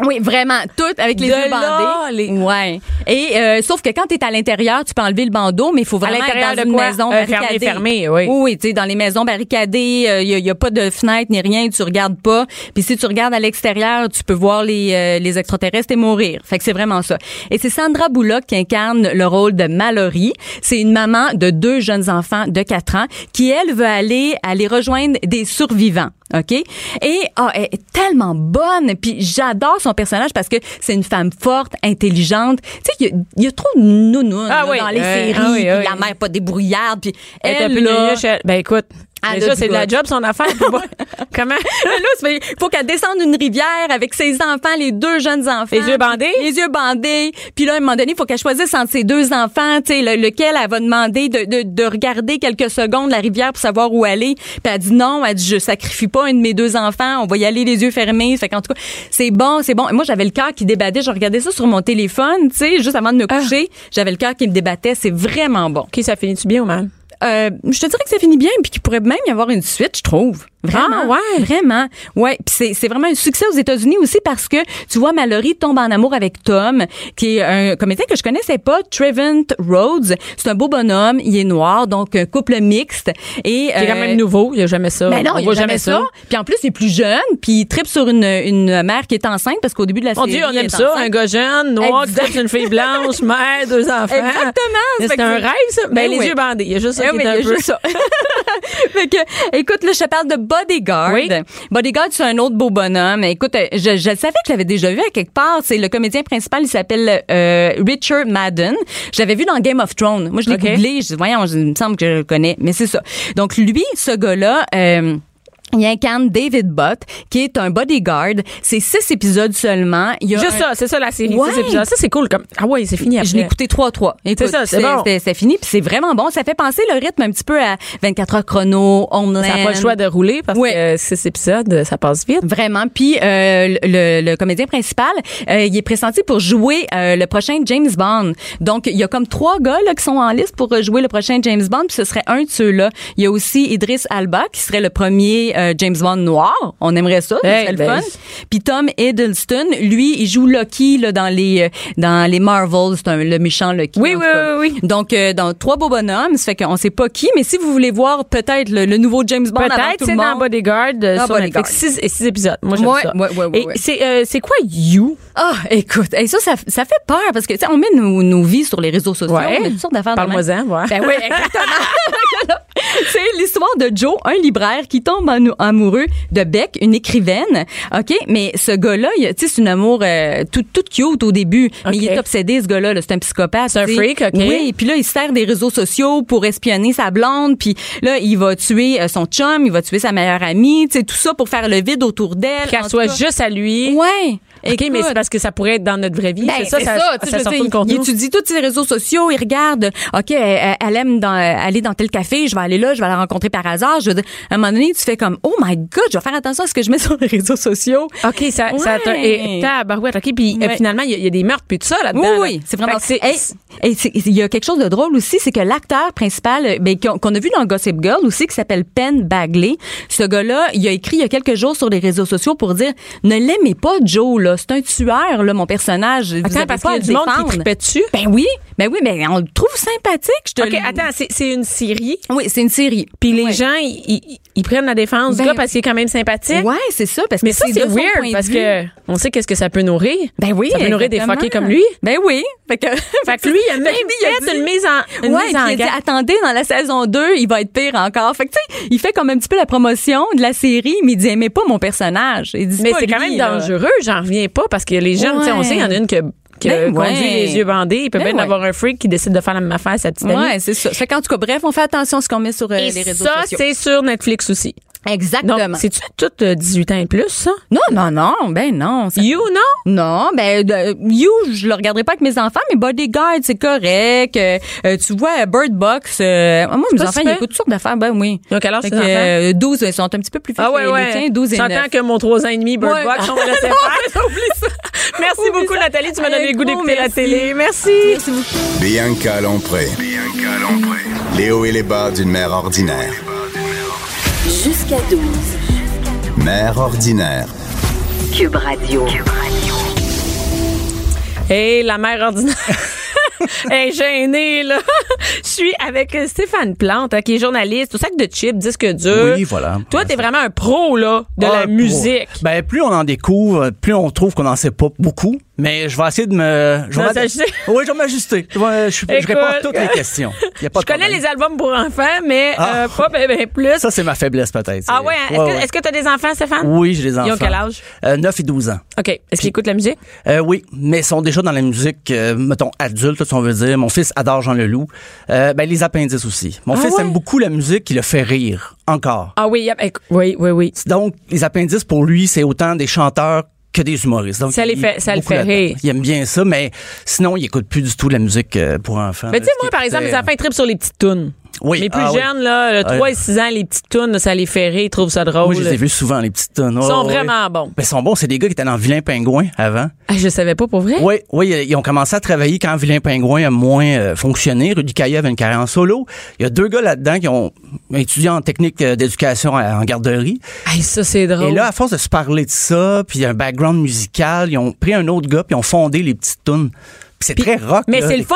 Oui, vraiment, tout avec les De yeux là, bandés. les- Ouais. Et euh, sauf que quand tu es à l'intérieur, tu peux enlever le bandeau, mais il faut vraiment l'intérieur être dans de une quoi? maison Euh, fermé, barricadée. fermé, oui. Oui, tu sais, dans les maisons barricadées, il y, a, y a pas de fenêtre ni rien, tu regardes pas. Puis si tu regardes à l'extérieur, tu peux voir les euh, les extraterrestres et mourir. Fait que c'est vraiment ça. Et c'est Sandra Bullock qui incarne le rôle de Mallory. C'est une maman de deux jeunes enfants de 4 ans qui elle veut aller aller rejoindre des survivants. OK? Et ah, elle est tellement bonne. Puis j'adore son personnage parce que c'est une femme forte, intelligente. Tu sais, il y a- il y, a trop de nounounes Ah oui, dans les euh, séries. ah oui, ah oui. la mère pas débrouillarde. Puis Elle est un elle, peu là, elle- Ben écoute, Elle déjà, a c'est de la job son affaire. [LAUGHS] Comment? là, il faut qu'elle descende une rivière avec ses enfants, les deux jeunes enfants. Les yeux bandés? Les yeux bandés. Puis là, à un moment donné, il faut qu'elle choisisse entre ses deux enfants, tu sais, le- lequel elle va demander de, de, de regarder quelques secondes la rivière pour savoir où aller. Puis elle dit non, elle dit je sacrifie pas un de mes deux enfants, on va y aller les yeux fermés. Fait qu'en tout cas, c'est bon, c'est bon. Et moi, j'avais le cœur qui débattait. Je regardais ça sur mon téléphone, tu sais, juste avant de me Ah. coucher. J'avais le cœur qui me débattait. C'est vraiment bon. OK, ça finit-tu bien ou mal? Euh, je te dirais que ça finit bien puis qu'il pourrait même y avoir une suite, je trouve. Vraiment? Ah, ouais. Vraiment? Ouais. Puis c'est, c'est vraiment un succès aux États-Unis aussi parce que, tu vois, Mallory tombe en amour avec Tom, qui est un comédien que je connaissais pas, Trevant Rhodes. C'est un beau bonhomme. Il est noir, donc un couple mixte. Et, C'est quand euh, même nouveau. Il n'y a jamais ça. ben non, On il voit a jamais ça. Puis en plus, il est plus jeune, puis il tripe sur une, une mère qui est enceinte parce qu'au début de la Mon série, Dieu, on aime ça. enceinte. Un gars jeune, noir, qui Exact. tape une fille blanche, [LAUGHS] mère, deux enfants. Exactement. Mais C'est un rêve, ça. Ben, Ben les oui. yeux bandés. Il y a juste ça Eh qui oui, est un y peu. ça. [LAUGHS] [LAUGHS] fait que, écoute, là, je te parle de Bodyguard. Oui. Bodyguard, c'est un autre beau bonhomme. Écoute, euh, je, je le savais que je l'avais déjà vu à quelque part. C'est le comédien principal, il s'appelle euh, Richard Madden. Je l'avais vu dans Game of Thrones. Moi, je l'ai OK. googlé. Je dis, voyons, il me semble que je le connais. Mais c'est ça. Donc, lui, ce gars-là... Euh, il incarne David Butt, qui est un bodyguard. C'est six épisodes seulement. Il y a Juste un- ça, c'est ça la série. Ouais. six épisodes. Ça, c'est cool. Comme... Ah ouais, c'est fini après. je l'ai écouté 3-3. Écoute, C'est ça, c'est bon. C'est fini, puis c'est vraiment bon. Ça fait penser le rythme un petit peu à 24 heures chrono, Homeland. Ça n'a pas le choix de rouler parce Ouais. que euh, six épisodes, ça passe vite. Vraiment. Puis euh, le, le comédien principal, euh, il est pressenti pour jouer euh, le prochain James Bond. Donc, il y a comme trois gars là, qui sont en liste pour euh, jouer le prochain James Bond, puis ce serait un de ceux-là. Il y a aussi Idris Alba, qui serait le premier euh, James Bond noir. On aimerait ça, Hey, serait le ben, fun. Puis Tom Hiddleston, lui, il joue Loki là, dans les euh, dans les Marvels, c'est un- le méchant Loki. Oui, oui, oui, oui. Donc, euh, dans trois beaux bonhommes, ça fait qu'on sait pas qui, mais si vous voulez voir peut-être le, le nouveau James Bond Peut-être c'est dans Bodyguard euh, sur Bodyguard. Netflix. Six, épisodes. Moi, j'aime Ouais, ça. ouais, ouais, ouais, Et c'est c'est quoi You? Ah, écoute, et ça, ça, ça fait peur parce que, tu sais, on met nos, nos vies sur les réseaux sociaux. On met toutes sortes d'affaires. Parle-moi-en, ouais. Ben oui, [LAUGHS] exactement. [LAUGHS] C'est l'histoire de Joe, un libraire qui tombe en- amoureux de Beck, une écrivaine. OK? Mais ce gars-là, tu sais, c'est un amour euh, tout, tout cute au début. Mais il est obsédé, ce gars-là. là. C'est un psychopathe. C'est un freak, OK. Oui, puis là, il se sert des réseaux sociaux pour espionner sa blonde. Puis là, il va tuer euh, son chum, il va tuer sa meilleure amie. Tu sais, tout ça pour faire le vide autour d'elle. Qu'elle soit cas. juste à lui. Ouais. OK, mais c'est parce que ça pourrait être dans notre vraie vie. Ben, c'est ça, ça, ça dire, contenu. Il étudie tous ses réseaux sociaux, il regarde, OK, elle, elle aime dans, aller dans tel café, je vais aller là, je vais la rencontrer par hasard. Je veux dire, à un moment donné, tu fais comme, oh my God, je vais faire attention à ce que je mets [LAUGHS] sur les réseaux sociaux. OK, ça, ça et tabarouette, OK, puis euh, finalement, il y, a- il y a des meurtres puis tout ça là-dedans. Oui, oui, c'est vraiment. Il y a quelque chose de drôle aussi, c'est que l'acteur principal, euh, ben, qu'on qu'on a vu dans Gossip Girl aussi, qui s'appelle Penn Bagley, ce gars-là, il a écrit il y a quelques jours sur les réseaux sociaux pour dire, ne l'aimez pas, Joe, là. C'est un tueur, là, mon personnage. Vous Attends, avez parce pas qu'il y a du monde qui tripait dessus? Ben oui, Ben oui, mais on le trouve sympathique. Je te OK, le- attends, c'est c'est une série? Oui, c'est une série. Puis les Ouais. gens, ils, ils- ils prennent la défense du Ben, gars parce qu'il est quand même sympathique? Ouais, c'est ça. Parce Mais que ça, c'est de son point weird de parce vue. que on sait qu'est-ce que ça peut nourrir. Ben oui. Ça peut nourrir des exactement. fuckés comme lui. Ben oui. Fait que, Fait que lui, il a [LAUGHS] même il a fait dit- une mise en, une ouais, mise puis en il a dit, garde. attendez, dans la saison 2, il va être pire encore. Fait que, tu sais, il fait comme un petit peu la promotion de la série, mais il dit, aimez pas mon personnage. Il dit, Mais pas c'est quand lui, même là. dangereux, j'en reviens pas parce que les jeunes, tu sais, on Ouais. sait, il y en a une que qui a Ben conduit ouais. les yeux bandés, il peut Ben bien ouais. avoir un freak qui décide de faire la même affaire à sa petite amie. Ouais, c'est ça. Fait qu'en tout cas, bref, on fait attention à ce qu'on met sur euh, les réseaux ça, sociaux. c'est sur Netflix aussi. Exactement. Donc, c'est-tu tout euh, 18 ans et plus, ça? Non, non, non, ben non. ça- You, non? Non, ben de- You, je le regarderai pas avec mes enfants, mais Bodyguard, c'est correct. Euh, euh, tu vois, Bird Box, euh, moi, mes enfants, ils écoutent toutes sortes d'affaires, ben oui. Que, enfants? euh, 12, ils sont un petit peu plus Ah faibles ouais, ouais. tiens, 12 et 9. J'entends que mon 3 ans et demi, Bird Ouais. Box, on [LAUGHS] va laisser [LAUGHS] faire. Oublie ça. Merci Oublie beaucoup, ça. Nathalie. Tu m'as donné le goût d'écouter la télé. Merci. Merci beaucoup. Bianca Lompré. Les hauts et les bas d'une mère ordinaire. Jusqu'à 12. Mère ordinaire. Cube Radio. Hey, la mère ordinaire. [LAUGHS] Elle est gênée, là. [LAUGHS] Je suis avec Stéphane Plante, hein, qui est journaliste au sac de chips, disque dur. Oui, voilà. Toi, t'es vraiment un pro, là, de Ah, la musique. Ben, plus on en découvre, plus on trouve qu'on n'en sait pas beaucoup. Mais je vais essayer de me. Je vais s'ajuster. Oui, je vais m'ajuster. Je, vais- je, réponds à toutes les questions. [LAUGHS] Y a pas Je de connais problème. les albums pour enfants, mais Ah. euh, pas ben, ben plus. Ça, c'est ma faiblesse, peut-être. ah ouais, hein? est-ce Ouais, que ouais. que t'as des enfants, Stéphane? Oui, j'ai des enfants. Ils ont quel âge? Euh, 9 et 12 ans. OK. Est-ce qu'ils écoutent la musique? Euh, oui, mais ils sont déjà dans la musique, euh, mettons, adulte, si on veut dire. Mon fils adore Jean Leloup. Euh, ben, les appendices aussi. Mon Ah fils ouais? aime beaucoup la musique qui le fait rire, encore. Ah oui, oui, oui, oui. Donc, les appendices, pour lui, c'est autant des chanteurs que des humoristes. Donc, Ça les fait- ça le fait rire. Il aime bien ça, mais sinon, il écoute plus du tout la musique euh, pour enfants. Mais tu sais, moi, par exemple, mes enfants, ils trippent sur les petites tunes. Oui. Les plus ah oui. jeunes, là, le 3 Ouais. et 6 ans, les petites tunes, ça les fait rire, ils trouvent ça drôle. Moi, je les ai vus souvent, les petites tonnes. Ils sont vraiment bons. Ben, ils sont bons. C'est des gars qui étaient dans Vilain Pingouin avant. Ah, je savais pas pour vrai? Oui, oui, ils ont commencé à travailler quand Vilain Pingouin a moins euh, fonctionné. Rudy Caillat avait une carrière en solo. Il y a deux gars là-dedans qui ont étudié en technique euh, d'éducation en garderie. Hey, ça, c'est drôle. Et là, à force de se parler de ça, puis un background musical, ils ont pris un autre gars puis ils ont fondé les petites tunes. C'est très rock. Mais c'est le fun,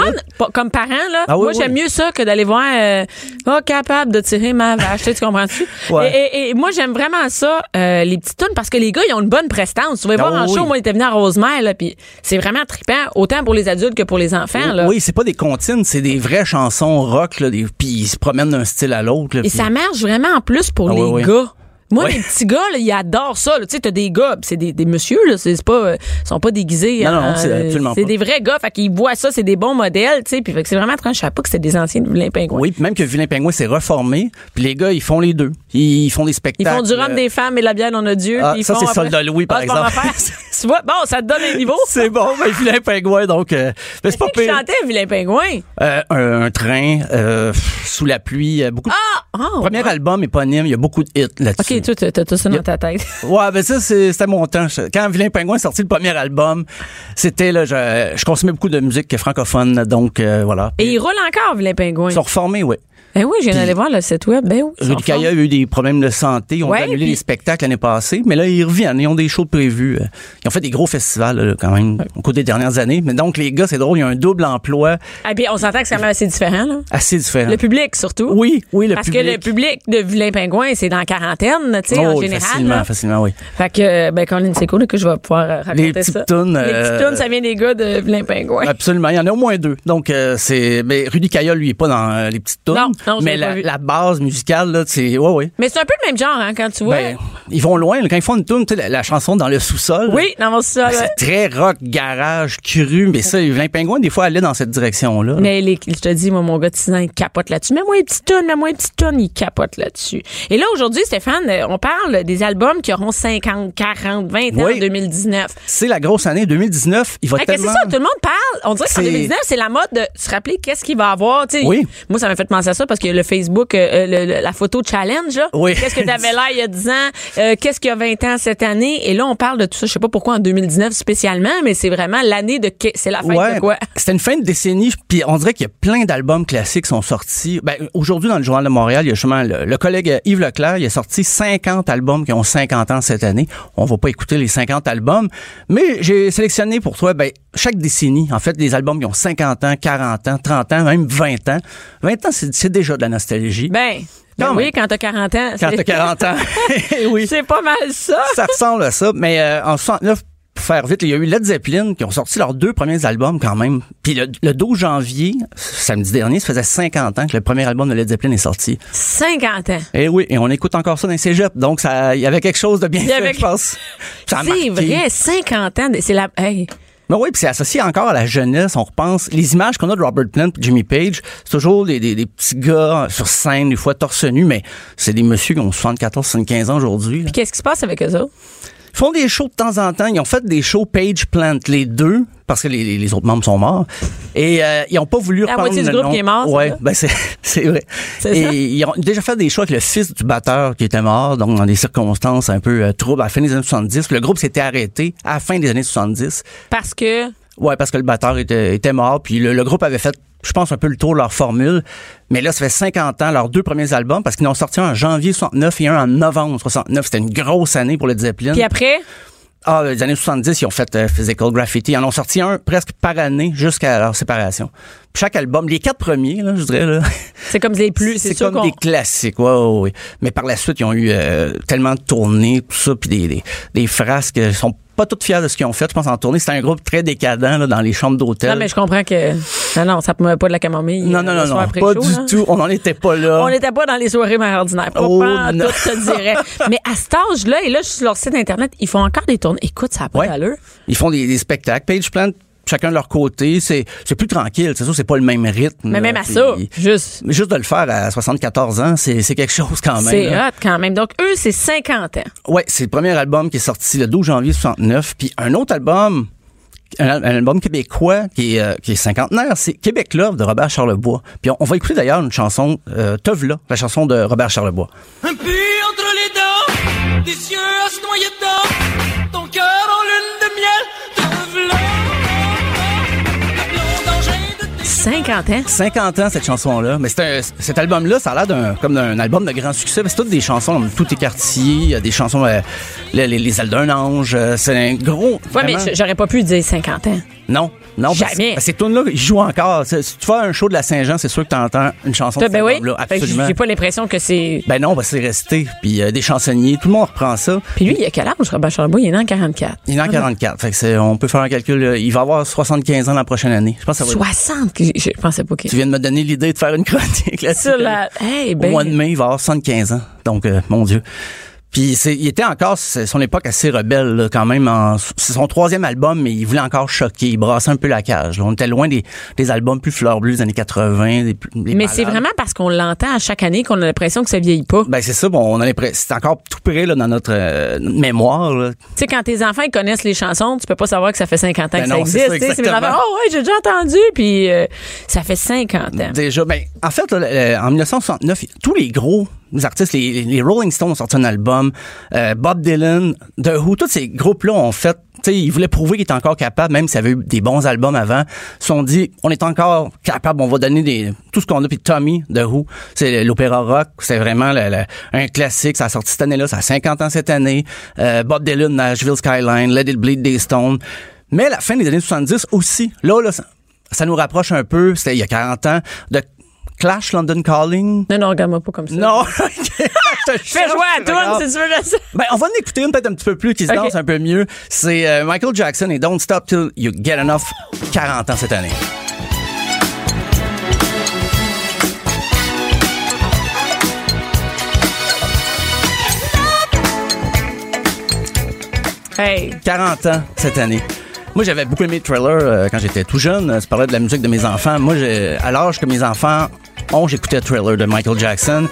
comme parent, là. Ah oui, moi, oui. j'aime mieux ça que d'aller voir, euh, pas capable de tirer ma vache. Tu sais, tu comprends-tu? Ouais. Et, et- et moi, j'aime vraiment ça, euh, les petites tunes, parce que les gars, ils ont une bonne prestance. Tu vas voir Ah en oui, show, moi, ils étaient venus à Rosemère, là, puis c'est vraiment trippant, autant pour les adultes que pour les enfants, là. Oui, c'est pas des comptines, c'est des vraies chansons rock, là, puis ils se promènent d'un style à l'autre. Et puis- ça marche vraiment en plus pour Ah les gars. Moi, les petits gars, là, ils adorent ça. Tu sais, t'as des gars, pis c'est des, des messieurs, là, c'est pas, euh, ils sont pas déguisés. Non, non, hein, c'est euh, absolument C'est pas. des vrais gars, fait qu'ils voient ça, c'est des bons modèles, tu sais, puis fait que c'est vraiment un chapeau que c'est des anciens vilains pingouins. Oui, puis même que Vilain Pingouin s'est reformé, puis les gars, ils font les deux. Ils font des Ils spectacles. font du rhum euh, des femmes et la bière on a Dieu. Ah, ils ça, font c'est après- Soldat Louis, par Ah, exemple. [LAUGHS] tu vois, bon, ça te donne un niveau. [LAUGHS] C'est bon, mais Vilain Pingouin, donc, euh, mais c'est pas pire. chantait vilain pingouin? Euh, un, un train, euh, sous la pluie, euh, beaucoup de... Ah! Oh, Premier ouais. album éponyme, il y a beaucoup de hits là-dessus. OK, toi, t'as tout ça dans ta tête. [LAUGHS] Ouais, ben ça, c'est- c'était mon temps. Quand Vilain Pingouin a sorti le premier album, c'était, là, je, je consommais beaucoup de musique francophone, donc, euh, voilà. Et il roule encore, vilain pingouin. Ils sont reformés, oui. Ben oui, je viens Puis- d'aller voir le site web. Ben oui. Rudy Caillat a eu des problèmes de santé. Ils ont Ouais, annulé puis- les spectacles l'année passée, mais là, ils reviennent. Ils ont des shows prévus. Euh, Ils ont fait des gros festivals, là, quand même, au cours des dernières années. Mais donc, les gars, c'est drôle, il y a un double emploi Ah, puis on s'entend que c'est quand même assez différent, là. assez différent. Le public, surtout. Oui, oui, le Parce public. que le public de Vilain Pingouin, c'est dans la quarantaine, tu sais, en Oh, général. facilement, là. facilement, oui. Fait que, ben, Colin, c'est cool que je vais pouvoir euh, raconter Les petites ça. tounes, Les petites euh, tunes, ça vient des gars de Vilain Pingouin. Absolument. Il y en a au moins deux. Donc, euh, c'est. Mais Rudy Caillat, lui, est pas dans euh, les petites tunes. Non, non, je mais l'ai pas la, vu. la base musicale, là, c'est. Ouais, ouais. Mais c'est un peu le même genre, hein, quand tu vois. Ben, ils vont loin. là. Quand ils font une tune, tu sais, la, la chanson dans le sous-sol. oui, dans mon sol. Ben, C'est très rock, garage, cru, mais ça, les pingouins, des fois, allaient dans cette direction-là. Mais les, je te dis, moi, mon gars de 6 ans, il capote là-dessus. Mets-moi une petite tonne, mets-moi une petite tonne, il capote là-dessus. Et là, aujourd'hui, Stéphane, euh, on parle des albums qui auront 50, 40, 20 ans Oui. en 2019. C'est la grosse année 2019. Il va tellement... c'est ça? Tout le monde parle. On dirait qu'en C'est- 2019, c'est la mode de se rappeler qu'est-ce qu'il va avoir. tu sais. Oui. Moi, ça m'a fait penser à ça. Parce que le Facebook, euh, le- le- la photo challenge, là. Oui. Qu'est-ce que t'avais l'air il y a 10 ans? Euh, Qu'est-ce qu'il y a 20 ans cette année? Et là, on parle de tout ça. Je sais pas pourquoi en 2019 spécialement, mais c'est vraiment l'année de, c'est la fête de quoi? C'était une fin de décennie, puis on dirait qu'il y a plein d'albums classiques qui sont sortis. Ben, aujourd'hui, dans le Journal de Montréal, il y a justement le, le collègue Yves Leclerc, il a sorti 50 albums qui ont 50 ans cette année. On va pas écouter les 50 albums, mais j'ai sélectionné pour toi, ben, chaque décennie, en fait, des albums qui ont 50 ans, 40 ans, 30 ans, même 20 ans. 20 ans, c'est c'est déjà de la nostalgie. Ben, ben Quand oui, quand t'as 40 ans. Quand t'as 40 ans. [LAUGHS] [LAUGHS] oui. C'est pas mal ça. ça ressemble à ça. Mais euh, en 69, pour faire vite, il y a eu Led Zeppelin qui ont sorti leurs deux premiers albums quand même. Puis le, le 12 janvier, samedi dernier, ça faisait 50 ans que le premier album de Led Zeppelin est sorti. 50 ans. Et oui, et on écoute encore ça dans les cégeps. Donc ça, il y avait quelque chose de bien fait, avait- je pense. [LAUGHS] C'est marqué. vrai, 50 ans. C'est la, hey. Mais oui, puis c'est associé encore à la jeunesse. On repense les images qu'on a de Robert Plant, Jimmy Page. C'est toujours des, des, des petits gars sur scène, des fois torse nu, mais c'est des messieurs qui ont 74, 75 ans aujourd'hui. là. Qu'est-ce qui se passe avec eux? Ils font des shows de temps en temps. Ils ont fait des shows Page Plant, les deux, parce que les, les- autres membres sont morts. Et euh, ils ont pas voulu La moitié du le groupe nom. qui est mort, ça? ben c'est [LAUGHS] c'est vrai. C'est Et ça? ils ont déjà fait des shows avec le fils du batteur qui était mort, donc dans des circonstances un peu euh, troubles à la fin des années 70. Le groupe s'était arrêté à la fin des années 70. Parce que Ouais, parce que le batteur était, était mort, puis le, le groupe avait fait, je pense, un peu le tour de leur formule. Mais là, ça fait 50 ans, leurs deux premiers albums, parce qu'ils en ont sorti un en janvier 69 et un en novembre 69. C'était une grosse année pour les Zeppelin. Puis après, Ah, les années 70, ils ont fait euh, Physical Graffiti. Ils en ont sorti un presque par année jusqu'à leur séparation. Chaque album, les quatre premiers, là, je dirais, là, c'est comme les plus. [LAUGHS] C'est comme des classiques. Ouais, ouais, ouais. Mais par la suite, ils ont eu euh, tellement de tournées, tout ça, puis des, des, des frasques. Ils sont pas toutes fiers de ce qu'ils ont fait, je pense, en tournée. C'était un groupe très décadent là, dans les chambres d'hôtel. Non, mais je comprends que. Non, non, ça ne pas de la camomille. Non, euh, non, le non, non, pas du tout. On n'en était pas là. [LAUGHS] On n'était pas dans les soirées ordinaires. Pas Oh, non. tout, je te dirais. [LAUGHS] Mais à cet âge-là, et là, je suis sur leur site Internet, ils font encore des tournées. Écoute, ça n'a pas Ouais. d'allure. Ils font des, des spectacles. Page Plant, chacun de leur côté. C'est, c'est plus tranquille. C'est sûr, c'est pas le même rythme. Mais là. même à ça, juste. Mais juste de le faire à 74 ans, c'est, c'est quelque chose quand même. C'est hot quand même. Donc, eux, c'est 50 ans. Ouais, c'est le premier album qui est sorti le 12 janvier 69. Puis un autre album, un, al- un album québécois qui est, euh, qui est cinquantenaire, c'est Québec Love de Robert Charlebois. Puis on, on va écouter d'ailleurs une chanson, euh, Teuvla, la chanson de Robert Charlebois. Un puits entre les dents, des cieux à se noyer dedans, ton cœur en lune de miel, 50 ans. 50 ans cette chanson-là. Mais c'est un- cet album-là, ça a l'air d'un comme d'un album de grand succès. C'est toutes des chansons Tout écartier, il y a des chansons euh, les, les, les ailes d'un ange. euh, C'est un gros. Ouais, mais vraiment- j'aurais pas pu dire 50 ans. non, non. Jamais. Parce ces tunes-là, ils jouent encore. C'est- Si tu fais un show de la Saint-Jean, c'est sûr que tu entends une chanson de ben oui. Fait que Absolument. J'ai pas l'impression que c'est. Ben non, ben c'est resté. Puis euh, des chansonniers, tout le monde reprend ça. Puis lui, il a quel âge, Robert Charlebois? Il est né en 44. Il est en 44. Fait que c'est- on peut faire un calcul. euh, Il va avoir 75 ans la prochaine année. Je pense que ça va être- 60, que je pensais pas qu'il. Tu viens de me donner l'idée de faire une [LAUGHS] chronique là-dessus. Sur la. Hey, ben. Au mois de mai, il va avoir 75 ans. Donc, euh, mon Dieu. Puis c'est, il était encore, c'est son époque assez rebelle là, quand même. en- c'est son troisième album, mais il voulait encore choquer. Il brassait un peu la cage. là. On était loin des, des albums plus fleur bleus des années 80. Des, Mais c'est vraiment parce qu'on l'entend à chaque année qu'on a l'impression que ça vieillit pas. Ben c'est ça. Bon, on a l'impression, c'est encore tout près là, dans notre, euh, mémoire. Tu sais, quand tes enfants ils connaissent les chansons, tu peux pas savoir que ça fait 50 ans Ben que non, ça existe. ça, tu sais. C'est oh ouais, j'ai déjà entendu, puis euh, ça fait 50 ans. Déjà, ben, en fait, là, en 1969, tous les gros artistes, les, les Rolling Stones ont sorti un album, euh, Bob Dylan, The Who, tous ces groupes-là ont fait, tu sais, ils voulaient prouver qu'ils étaient encore capables, même s'il y avait eu des bons albums avant. Ils se sont dit, on est encore capable, on va donner des, tout ce qu'on a. Puis Tommy, The Who, c'est l'opéra rock, c'est vraiment le- le- un classique. Ça a sorti cette année-là, ça a 50 ans cette année. Euh, Bob Dylan, Nashville Skyline, Let It Bleed, des Stones. Mais à la fin des années 70 aussi, là, là, ça, ça nous rapproche un peu, c'était il y a 40 ans, de Clash London Calling? Non, non, regarde-moi pas comme ça. Non, [LAUGHS] Fais jouer à toi, si tu veux ça. Ben, on va en écouter une peut-être un petit peu plus qui se danse un peu mieux. C'est euh, Michael Jackson et Don't Stop Till You Get Enough, 40 ans cette année. Hey. 40 ans cette année. Moi, j'avais beaucoup aimé le trailer euh, quand j'étais tout jeune. Ça parlait de la musique de mes enfants. Moi, à l'âge que mes enfants ont, j'écoutais le trailer de Michael Jackson.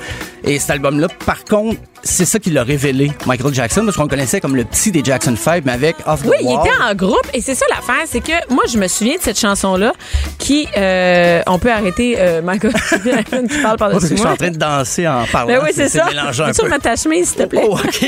Et cet album-là, par contre, c'est ça qui l'a révélé, Michael Jackson, parce qu'on connaissait comme le petit des Jackson 5, mais avec Off the Oui, il était en groupe et c'est ça l'affaire, c'est que moi je me souviens de cette chanson là qui euh, on peut arrêter euh, Michael [LAUGHS] Jackson qui parle par-dessus que je suis moi. en train de danser en parlant. Ben oui, c'est ça. peu. remettre ta chemise, s'il te plaît? Oh, OK.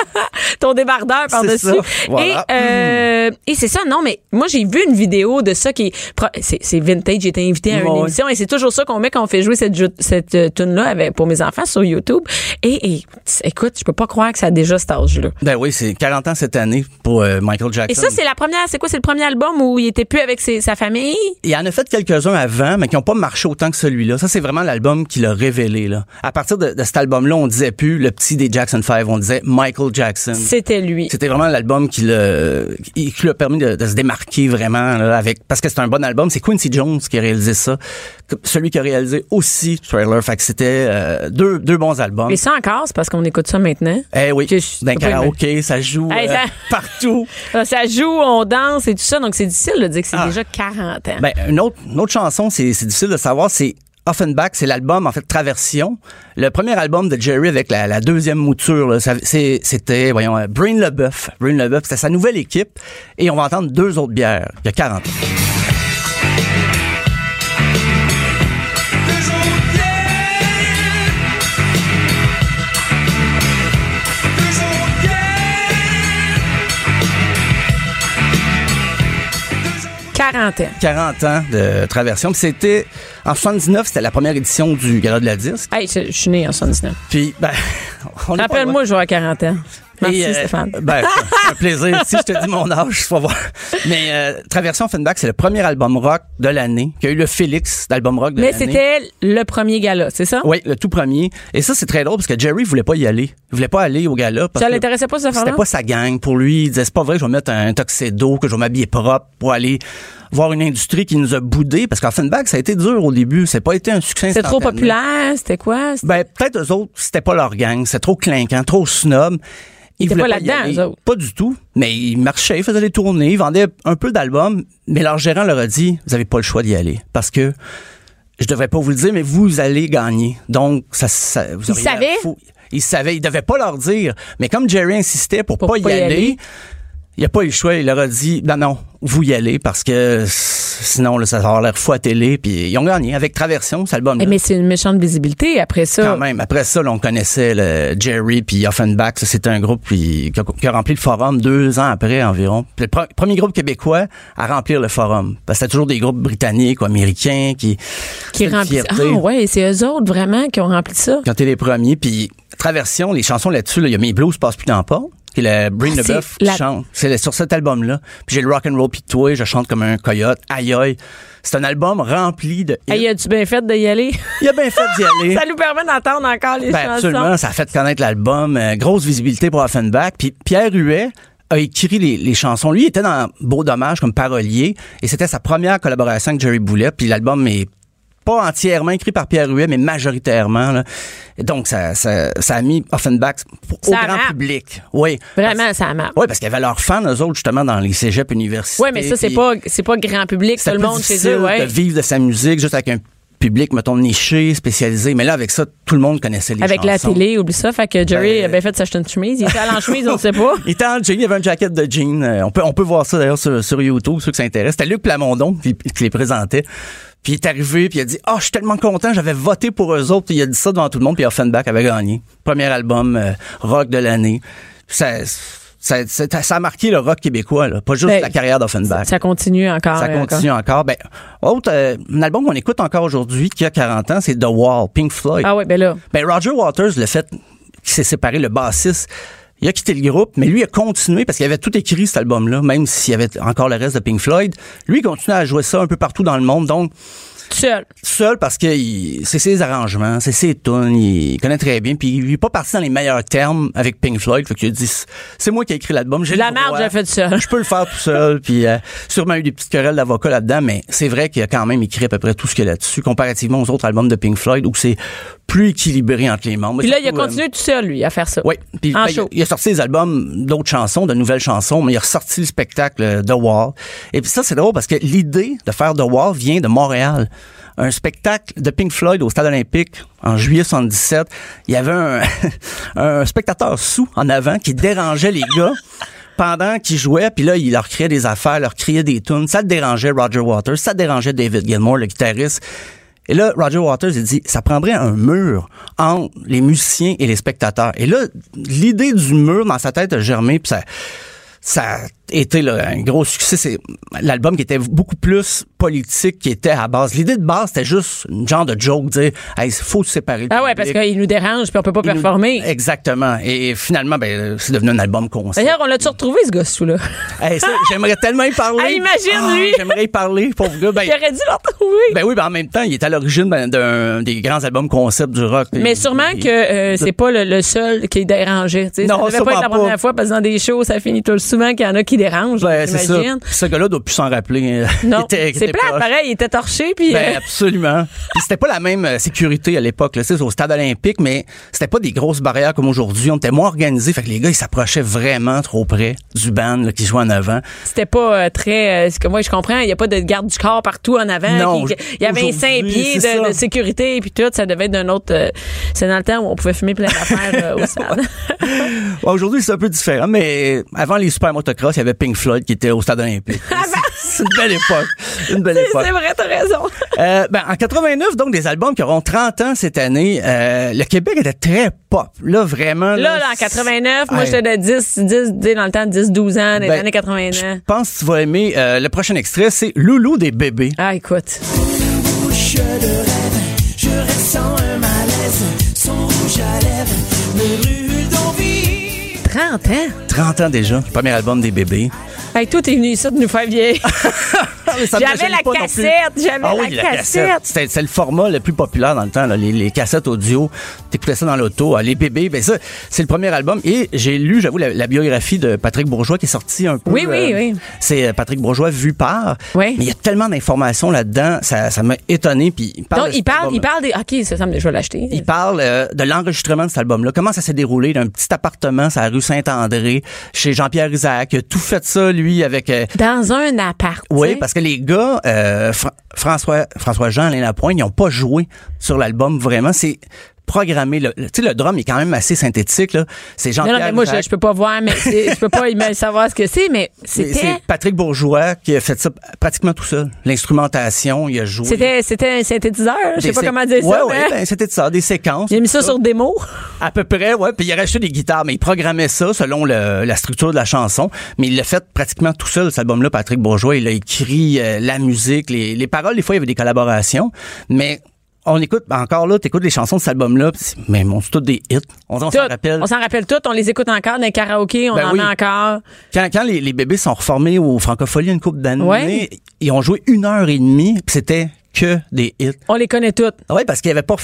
[LAUGHS] Ton débardeur par-dessus. Voilà. Et, euh, et c'est ça, non, mais moi, j'ai vu une vidéo de ça qui c'est, c'est vintage. J'ai été invité à une émission et c'est toujours ça qu'on met quand on fait jouer cette, cette euh, tune-là pour mes enfants sur YouTube. Et, et écoute, je peux pas croire que ça a déjà cet âge-là. Ben oui, c'est 40 ans cette année pour euh, Michael Jackson. Et ça, c'est la première, c'est quoi? C'est le premier album où il était plus avec ses- sa famille? Il en a fait quelques-uns avant, mais qui n'ont pas marché autant que celui-là. Ça, c'est vraiment l'album qui l'a révélé. Là. À partir de, de cet album-là, on disait plus le petit des Jackson 5, on disait Michael Jackson. C'était lui. C'était vraiment l'album qui l'a qui qui lui a permis de, de se démarquer vraiment là, avec parce que c'est un bon album. C'est Quincy Jones qui a réalisé ça, celui qui a réalisé aussi Trailer. Fait que c'était euh, deux deux bons albums. Et ça encore, c'est parce qu'on écoute ça maintenant. Eh oui, d'un karaoké, ça joue Hey, euh, partout. [LAUGHS] Ça joue, on danse et tout ça, donc c'est difficile de dire que c'est Ah. déjà 40 ans. Ben, une autre, une autre chanson, c'est difficile de savoir, c'est Offenbach, c'est l'album, en fait, Traversion. Le premier album de Jerry avec la, la deuxième mouture, c'était, voyons, euh, Brain LeBeuf. Brain LeBeuf, c'était sa nouvelle équipe. Et on va entendre deux autres bières, il y a 40 ans. – 40 ans. 40 ans de Traversion. Puis c'était, en 79, c'était la première édition du Gala de la Disque. Hey, je, je suis né en 79. Puis, ben, [LAUGHS] on Rappelle-moi, je vais à 40 ans. Merci, euh, Stéphane. Ben, c'est un plaisir. si je te dis mon âge, vas voir. Mais euh, Traversion Offenbach, c'est le premier album rock de l'année, qui a eu le Félix d'album rock de Mais l'année. c'était le premier gala, c'est ça? Oui, le tout premier. Et ça, c'est très drôle parce que Jerry voulait pas y aller. Il voulait pas aller au gala. Parce Ça que l'intéressait pas, affaire-là? C'était pas sa gang. Pour lui, il disait, c'est pas vrai, je vais mettre un tuxedo, que je vais m'habiller propre pour aller voir une industrie qui nous a boudé. Parce qu'Offenbach, ça a été dur au début. Ça n'a pas été un succès C'était trop populaire, c'était quoi? Ben, peut-être eux autres, c'était pas leur gang. C'était trop clinquant, trop snob. Ils étaient voulaient pas là-dedans, aller. eux autres. Pas du tout. Mais ils marchaient, ils faisaient des tournées, ils vendaient un peu d'albums. Mais leur gérant leur a dit, vous avez pas le choix d'y aller. Parce que, je devrais pas vous le dire, mais vous allez gagner. Donc, ça, ça vous Ils savaient? fou. Ils savaient, ils devaient pas leur dire. Mais comme Jerry insistait pour, Pour pas y pas y aller, aller. Il a pas eu le choix. Il leur a dit, non, non, vous y allez parce que sinon, là, ça va avoir l'air fou à télé. Puis ils ont gagné avec Traversion, cet album Eh, mais c'est une méchante visibilité après ça. quand même. Après ça, là, on connaissait le Jerry puis Offenbach. Ça, C'était un groupe qui, qui a, qui a rempli le forum deux ans après environ. Puis le pre- premier groupe québécois à remplir le forum. Parce que c'était toujours des groupes britanniques ou américains qui qui remplit. Ah ouais, c'est eux autres vraiment qui ont rempli ça. Quand t'es les premiers, puis Traversion, les chansons là-dessus, là, il y a Mes Blues passent plus dans le port, qui est le Bring Ah, the c'est Buff qui chante. C'est sur cet album-là. Puis j'ai le Rock and Roll puis toi, je chante comme un coyote. Aïe aïe. C'est un album rempli de hits. Hey, as-tu bien fait d'y aller? [LAUGHS] Il a bien fait d'y aller. ça nous permet d'entendre encore les Ben, chansons. absolument, ça a fait connaître l'album, euh, grosse visibilité pour Offenbach. Puis Pierre Huet a écrit les, les chansons. Lui il était dans Beau Dommage comme parolier et c'était sa première collaboration avec Jerry Boulet. Puis l'album est pas entièrement écrit par Pierre Huet, mais majoritairement. Là. Et donc, ça, ça, ça a mis Offenbach au grand public. Oui. Vraiment, ça marche. Oui, parce qu'il y avait leurs fans, eux autres, justement, dans les cégeps universités. Ouais, mais ça, c'est pas, c'est pas grand public, tout le monde chez eux, ouais. de vivre de sa musique juste avec un public, mettons, niché, spécialisé. Mais là, avec ça, tout le monde connaissait les Avec la chansons. télé, oublie ça. Fait que Jerry Ben, a bien fait de s'acheter une chemise. Il était en chemise, on ne sait pas. [LAUGHS] Il était en jean, il avait un jacket de jean. Euh, on peut, on peut voir ça d'ailleurs sur, sur YouTube, ceux que ça intéresse. C'était Luc Plamondon qui, qui les présentait. Puis il est arrivé, puis il a dit « Ah, je suis tellement content, j'avais voté pour eux autres. » Puis Il a dit ça devant tout le monde, puis Offenbach avait gagné. Premier album euh, rock de l'année. Ça, ça, ça, ça a marqué le rock québécois, là, pas juste Ben, la carrière d'Offenbach. Ça continue encore. Ça encore. continue encore. Ben, autre, euh, un album qu'on écoute encore aujourd'hui, qui a 40 ans, c'est The Wall, Pink Floyd. Ah oui, ben là. Ben Roger Waters, le fait qu'il s'est séparé, le bassiste, il a quitté le groupe, mais lui a continué parce qu'il avait tout écrit cet album-là, même s'il y avait encore le reste de Pink Floyd. Lui, il continue à jouer ça un peu partout dans le monde, donc seul. seul parce que c'est ses arrangements, c'est ses tunes, il connaît très bien, puis il est pas parti dans les meilleurs termes avec Pink Floyd, fait qu'il a dit c'est moi qui ai écrit l'album, j'ai La merde, j'ai fait seul. Je peux le faire tout seul, [LAUGHS] puis euh, sûrement eu des petites querelles d'avocats là-dedans, mais c'est vrai qu'il a quand même écrit à peu près tout ce qu'il y a là-dessus, comparativement aux autres albums de Pink Floyd où c'est plus équilibré entre les membres. Puis là, il a euh, continué tout seul, lui, à faire ça. oui, puis En ben, il, a, show. il a sorti des albums d'autres chansons, de nouvelles chansons, mais il a ressorti le spectacle euh, The Wall. Et puis ça, c'est drôle parce que l'idée de faire The Wall vient de Montréal. Un spectacle de Pink Floyd au Stade olympique en juillet 77. Il y avait un, [LAUGHS] un spectateur sous en avant qui dérangeait les gars pendant qu'ils jouaient, puis là, il leur criait des affaires, leur criait des tunes. Ça dérangeait Roger Waters, ça dérangeait David Gilmour, le guitariste. Et là, Roger Waters, il dit, ça prendrait un mur entre les musiciens et les spectateurs. Et là, l'idée du mur dans sa tête a germé, puis ça, ça été là, un gros succès. C'est l'album qui était beaucoup plus politique, qui était à base. L'idée de base, c'était juste une genre de joke, dire, hey, il faut se séparer. le Ah ouais, parce qu'il nous dérange puis on peut pas Il nous- performer. Exactement. Et finalement, ben, c'est devenu un album concept. D'ailleurs, on l'a-tu retrouvé, ce gosse-là? Hey, ça, j'aimerais tellement y parler. [LAUGHS] Ah, imagine, Ah, lui. J'aimerais y parler, pauvre gars. Ben, Il aurait dû le retrouver. ben oui, ben en même temps, il est à l'origine ben, d'un des grands albums concept du rock. Mais sûrement que euh, c'est pas le, le seul qui est dérangé. Non, ça devait pas être la première pas. fois parce que dans des shows, ça finit tout souvent qu'il y en a qui dérangent. Ben, c'est ça. Ce gars-là doit plus s'en rappeler. [LAUGHS] Non, c'est plat, pareil, il était torché puis Ben, euh, [LAUGHS] absolument. Puis c'était pas la même euh, sécurité à l'époque, sais, au stade olympique, mais c'était pas des grosses barrières comme aujourd'hui. On était moins organisés, fait que les gars, ils s'approchaient vraiment trop près du band là, qui jouait en avant. c'était pas euh, très euh, ce que moi je comprends, il y a pas de garde du corps partout en avant, Non, puis il y avait un cinq pieds c'est de, de sécurité puis tout, ça devait être d'un autre euh, c'est dans le temps où on pouvait fumer plein d'affaires au [LAUGHS] stade. Ouais, aujourd'hui, c'est un peu différent, mais avant les super motocross, il y avait Pink Floyd qui était au stade olympique. [LAUGHS] c'est une belle époque. Une belle époque. c'est vrai, t'as raison. Euh, ben, en 89, donc, des albums qui auront 30 ans cette année, euh, le Québec était très pop. Là, vraiment. Là, là, en 89, moi j'étais de 10 10 tu sais, dans le temps 10 12 ans, des Ben, années 80. Je pense que tu vas aimer euh, le prochain extrait, c'est Loulou des bébés. Ah, écoute. 30 ans. 30 ans déjà, premier album des bébés. Hey, tout est venu ici de nous faire vieillir. [LAUGHS] Me J'avais la cassette, j'avais Ah oui, la la cassette. c'est le format le plus populaire dans le temps, là, les, les cassettes audio. T'écoutais ça dans l'auto. Ah, Les bébés, ben ça, c'est le premier album. Et j'ai lu, j'avoue, la, la biographie de Patrick Bourgeois qui est sortie un peu. Oui, oui, oui. C'est euh, Patrick Bourgeois vu par. Oui. Mais il y a tellement d'informations là-dedans, ça, ça m'a étonné. Puis il parle Donc, de il cet parle, album. il parle des. OK, ça, je vais l'acheter. Il parle euh, de l'enregistrement de cet album-là. Comment ça s'est déroulé? D'un petit appartement sur la rue Saint-André chez Jean-Pierre Isaac. Il a tout fait ça, lui, avec... euh, Dans un appart. oui, parce que les gars, euh, Fra- François, François Jean, Alain Lapointe, ils n'ont pas joué sur l'album vraiment. C'est programmé. Le, le- tu sais, le drum est quand même assez synthétique. là. C'est Non, Jean-Pierre non, mais moi, je, peux pas voir, mais je peux pas [LAUGHS] savoir ce que c'est, mais c'était. C'est Patrick Bourgeois qui a fait ça pratiquement tout seul. L'instrumentation, il a joué. C'était, c'était un synthétiseur. Je sais Des pas comment dire ouais, ça. Ouais, mais ben, c'était ça, des séquences. Il a mis ça sur démo. À peu près, ouais. Puis il a rajouté des guitares, mais il programmait ça selon le- la structure de la chanson. Mais il l'a fait pratiquement tout seul, cet album-là, Patrick Bourgeois. Il a écrit euh, la musique, les, les paroles. Des fois, il y avait des collaborations. Mais on écoute, ben, encore là, t'écoutes les chansons de cet album-là. Mais bon, c'est tous des hits. On, on s'en rappelle. On s'en rappelle tout. On les écoute encore dans les karaokés. On Ben en oui. met encore. Quand, quand les, les bébés sont reformés au Francophonie une couple d'années, Ouais. ils ont joué une heure et demie, puis c'était que des hits. On les connaît toutes. Oui, parce qu'ils n'avaient pas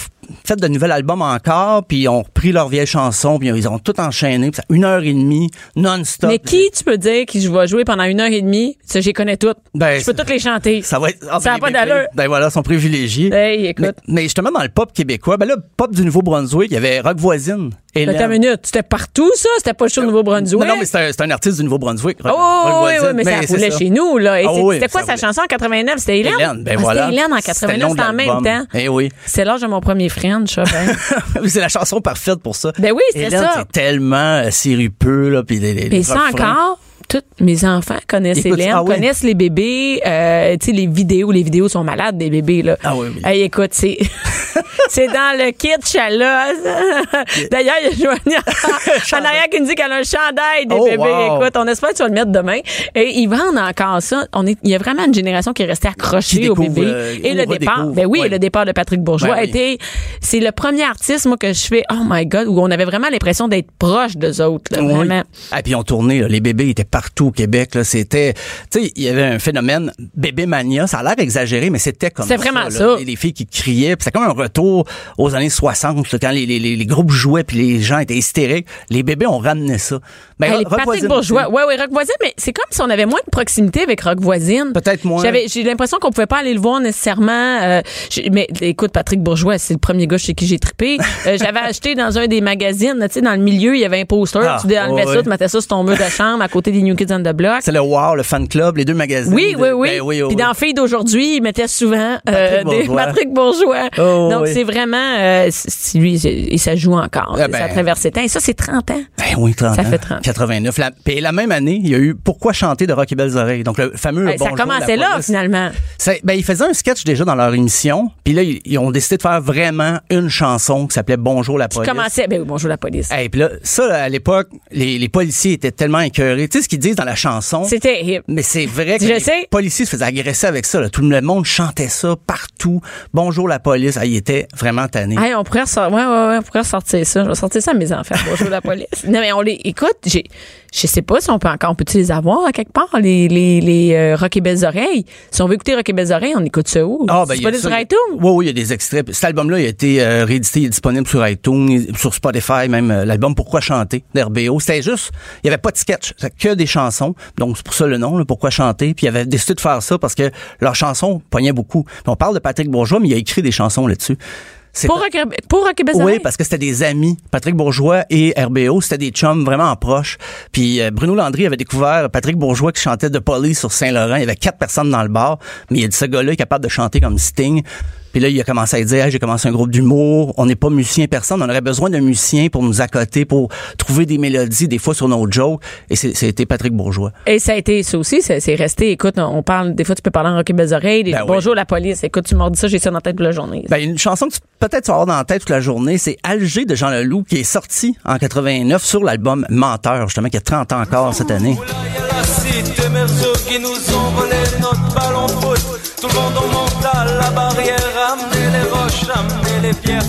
fait de nouvel album encore, puis ils ont repris leurs vieilles chansons, puis ils ont tout enchaîné, puis ça, une heure et demie, non-stop. Mais qui tu peux dire qui va jouer pendant une heure et demie? Ça, j'y connais toutes. Ben, je peux toutes les chanter. Ça va être. ah, Ça ben, a pas d'allure. bébés, Ben voilà, sont privilégiés. Hey, écoute. Mais, mais justement, dans le pop québécois, ben là, pop du Nouveau-Brunswick, il y avait Rock Voisine. Hélène. Attends une minute. C'était partout, ça? C'était pas le show de Nouveau-Brunswick? Non, non, mais c'est un, artiste du Nouveau-Brunswick. Rock- Oh, Rock oui, oui, mais, ça roulait chez nous, là. Ah oui, c'était quoi sa chanson en 89? C'était Hélène? Hélène, ben Ah, voilà. C'était Hélène en C'était le 89, nom de c'était en même temps. Eh oui. C'est l'âge de mon premier French. Ben. [LAUGHS] c'est la chanson parfaite pour ça. Ben oui, c'est ça. c'est tellement euh, sirupeux, là, puis les, les, Et ça encore, tous mes enfants connaissent Écoute, Hélène, ah oui. connaissent les bébés, euh, tu sais, les vidéos, les vidéos sont malades des bébés, là. Ah oui, oui. Hey, écoute, c'est, [LAUGHS] c'est dans le kitsch, là. D'ailleurs, il y a Joanie [LAUGHS] en arrière qui nous dit qu'elle a un chandail des Oh, bébés. wow. Écoute, on espère que tu vas le mettre demain. Et ils vendent encore ça. On est, il y a vraiment une génération qui est restée accrochée aux bébés. euh, et le départ, ben oui, Ouais. et le départ de Patrick Bourgeois Ben a été, c'est le premier artiste, moi, que je fais, oh my God, où on avait vraiment l'impression d'être proche d'eux autres, là, vraiment. Ah, puis ont tourné, là. les bébés étaient partout au Québec. Là. C'était, tu sais, il y avait un phénomène bébé mania. Ça a l'air exagéré, mais c'était comme C'était vraiment là. ça. Les, les filles qui criaient, puis c'était comme un retour aux années 60, là, quand les, les, les, les groupes jouaient puis les gens étaient hystériques. Les bébés ont ramené ça. Ben, Patrick Bourgeois. Ouais, ouais, Rock Voisine, mais c'est comme si on avait moins de proximité avec Rock Voisine. Peut-être moins. J'avais, j'ai l'impression qu'on pouvait pas aller le voir nécessairement. euh, mais écoute, Patrick Bourgeois, c'est le premier gars chez qui j'ai trippé. Euh, [LAUGHS] j'avais acheté dans un des magazines, tu sais, dans le milieu, il y avait un poster. Ah, tu enlevais ouais, ça, tu mettais ça sur ton mur de chambre à côté des New Kids on the Block. C'est le Wow, le fan club, les deux magazines. Oui, de- oui, oui. Ben oui, Puis dans Filles d'aujourd'hui, ils mettaient souvent euh, des. Patrick Bourgeois. Oh, Donc oui. c'est vraiment, euh, lui, et ça joue encore. Ah ben. ça traverse les temps. Et ça, c'est 30 ans. Ben oui, 30 Ça ans. fait 30. 89. La, puis la même année, il y a eu Pourquoi chanter de Rock et Belles Oreilles. Donc, le fameux Hey, ça commençait là, police. finalement. Ben, ils faisaient un sketch déjà dans leur émission. Puis là, ils, ils ont décidé de faire vraiment une chanson qui s'appelait Bonjour la Qui police. commençait, ben bonjour la police. Hey, puis là, ça, à l'époque, les, les policiers étaient tellement écœurés. Tu sais ce qu'ils disent dans la chanson? C'était hip. Mais c'est vrai que Je les sais. policiers se faisaient agresser avec ça. là. Tout le monde chantait ça partout. Bonjour la police. Ah, ils étaient vraiment tannés. Hey, on pourrait ressor- ouais, ouais, ouais, on pourrait ressortir ça. Je vais sortir ça à mes enfants. Bonjour la police. [LAUGHS] Non, mais on les, écoute, j'ai, je sais pas si on peut encore, on peut-tu les avoir à quelque part, les, les, les, euh, Rock et Belles Oreilles? Si on veut écouter Rock et Belles Oreilles, on écoute ça où? Ah, ben, c'est il y pas a des ça, sur il iTunes? Oui, oui, il y a des extraits. Cet album-là, il a été euh, réédité, il est disponible sur iTunes, sur Spotify, même euh, l'album Pourquoi chanter d'RBO. C'était juste, il y avait pas de sketch, que des chansons. Donc, c'est pour ça le nom, là, Pourquoi chanter. Puis, il avait décidé de faire ça parce que leurs chansons pognaient beaucoup. Puis on parle de Patrick Bourgeois, mais il a écrit des chansons là-dessus. Pour Rock, pour oui, Oreilles? parce que c'était des amis. Patrick Bourgeois et RBO, c'était des chums vraiment proches. Puis euh, Bruno Landry avait découvert Patrick Bourgeois qui chantait de Police sur Saint-Laurent. Il y avait quatre personnes dans le bar, mais il a dit ce gars-là est capable de chanter comme Sting. Puis là, il a commencé à dire, Hey, j'ai commencé un groupe d'humour. On n'est pas musicien personne. On aurait besoin d'un musicien pour nous accoter, pour trouver des mélodies, des fois sur nos jokes. Et c'était Patrick Bourgeois. Et ça a été, ça aussi, c'est resté, écoute, on parle, des fois tu peux parler en Rock et Belles Oreilles, des- Ben oui. bonjour la police, écoute, tu m'as dit ça, j'ai ça dans la tête toute la journée. Ben, une chanson que tu peut-être avoir dans la tête toute la journée, c'est Alger de Jean Leloup qui est sorti en 89 sur l'album Menteur, justement, qui a 30 ans encore cette année. Cité Merceau qui nous ont volé notre ballon de foot. Tout le monde en monte à la barrière, amenez les roches, amenez les pierres.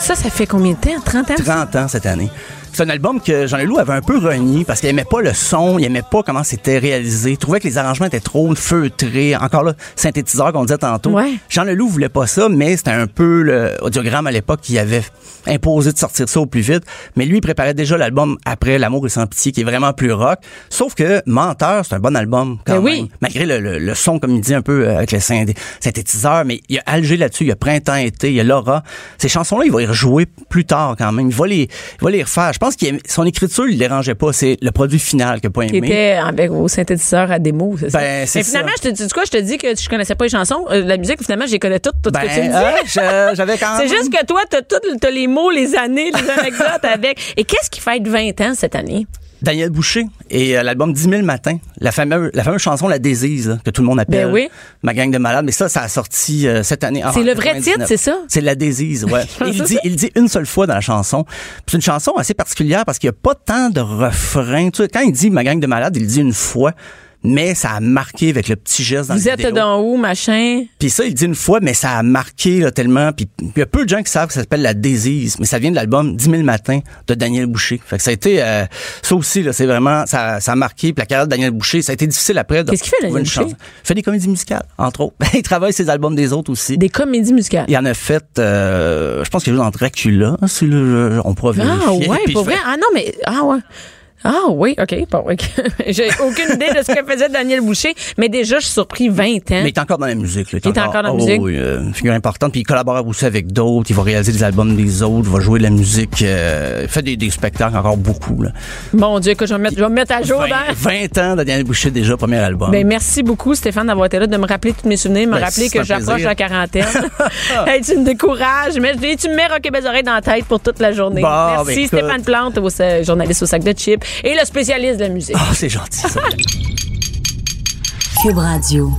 Ça, ça fait combien de temps? 30 ans? 30 ans cette année. C'est un album que Jean Leloup avait un peu renié parce qu'il aimait pas le son, il aimait pas comment c'était réalisé. Il trouvait que les arrangements étaient trop feutrés. Encore là, synthétiseur qu'on disait tantôt. Ouais. Jean Leloup voulait pas ça, mais c'était un peu le audiogramme à l'époque qui avait imposé de sortir ça au plus vite. Mais lui, il préparait déjà l'album après L'amour et sans pitié, qui est vraiment plus rock. Sauf que Menteur, c'est un bon album quand Ben même. oui. Malgré le, le- le son, comme il dit, un peu euh, avec les synth- synthétiseurs. Mais il y a Alger là-dessus, il y a Printemps-été, il y a Laura. Ces chansons-là, il va y rejouer plus tard quand même. Il va les, il va les refaire. Je pense que son écriture, il le dérangeait pas. C'est le produit final n'a pas Qui aimé. était avec au synthétiseur à démo, c'est ça? Ben, c'est finalement, ça. je te dis quoi? Je te dis que je connaissais pas les chansons, euh, la musique, finalement, je les connais toutes, tout ce que tu me Ben, dis. hein, je- j'avais quand [LAUGHS] C'est même... juste que toi, t'as tout, t'as les mots, les années, les [LAUGHS] anecdotes avec. Et qu'est-ce qui fête 20 ans cette année? Daniel Boucher et euh, l'album 10 000 matins, la fameuse, la fameuse chanson La Désise là, que tout le monde appelle. Ben oui. Ma gang de malades. Mais ça, ça a sorti euh, cette année. en C'est le vrai 99. titre, c'est ça? C'est La Désise, ouais. [LAUGHS] Il dit, il dit une seule fois dans la chanson. C'est une chanson assez particulière parce qu'il n'y a pas tant de refrains. Tu sais, quand il dit Ma gang de malades, il dit une fois. Mais ça a marqué avec le petit geste dans Vous êtes dans où, machin? Puis ça, il dit une fois, mais ça a marqué là, tellement. Puis il y a peu de gens qui savent que ça s'appelle La Désise, mais ça vient de l'album 10 000 matins de Daniel Boucher. Fait que ça a été, euh, ça aussi, là, c'est vraiment, ça, ça a marqué. Puis la carrière de Daniel Boucher, ça a été difficile après. de Qu'est-ce qu'il fait, Daniel Boucher? chance. Il fait des comédies musicales, entre autres. [LAUGHS] il travaille ses albums des autres aussi. Des comédies musicales? Il en a fait, euh, je pense qu'il joue dans Dracula, si le, on pourra vérifier. Ah ouais, [LAUGHS] pour vrai? Ah non, mais ah ouais. Ah oui, OK. Bon, ok. [LAUGHS] J'ai aucune idée de ce que faisait Daniel Boucher, mais déjà, je suis surpris 20 ans. Mais il est encore dans la musique. là. Il est encore dans la oh, musique? Oui, euh, une figure importante. Puis il collabore aussi avec d'autres. Il va réaliser des albums des autres. Il va jouer de la musique. euh, il fait des, des spectacles encore beaucoup. Là. Mon Dieu, que je vais me mettre, je vais me mettre à jour. 20, hein? 20 ans de Daniel Boucher déjà, premier album. Ben, merci beaucoup, Stéphane, d'avoir été là, de me rappeler tous mes souvenirs, me Ben, rappeler que j'approche la quarantaine. [LAUGHS] hey, tu me décourages, mais tu me mets Rocket Oreilles dans la tête pour toute la journée. Bon, merci, ben. Stéphane Plante, au- journaliste au sac de chips, et le spécialiste de la musique. Ah, c'est gentil, ça. Cube Radio.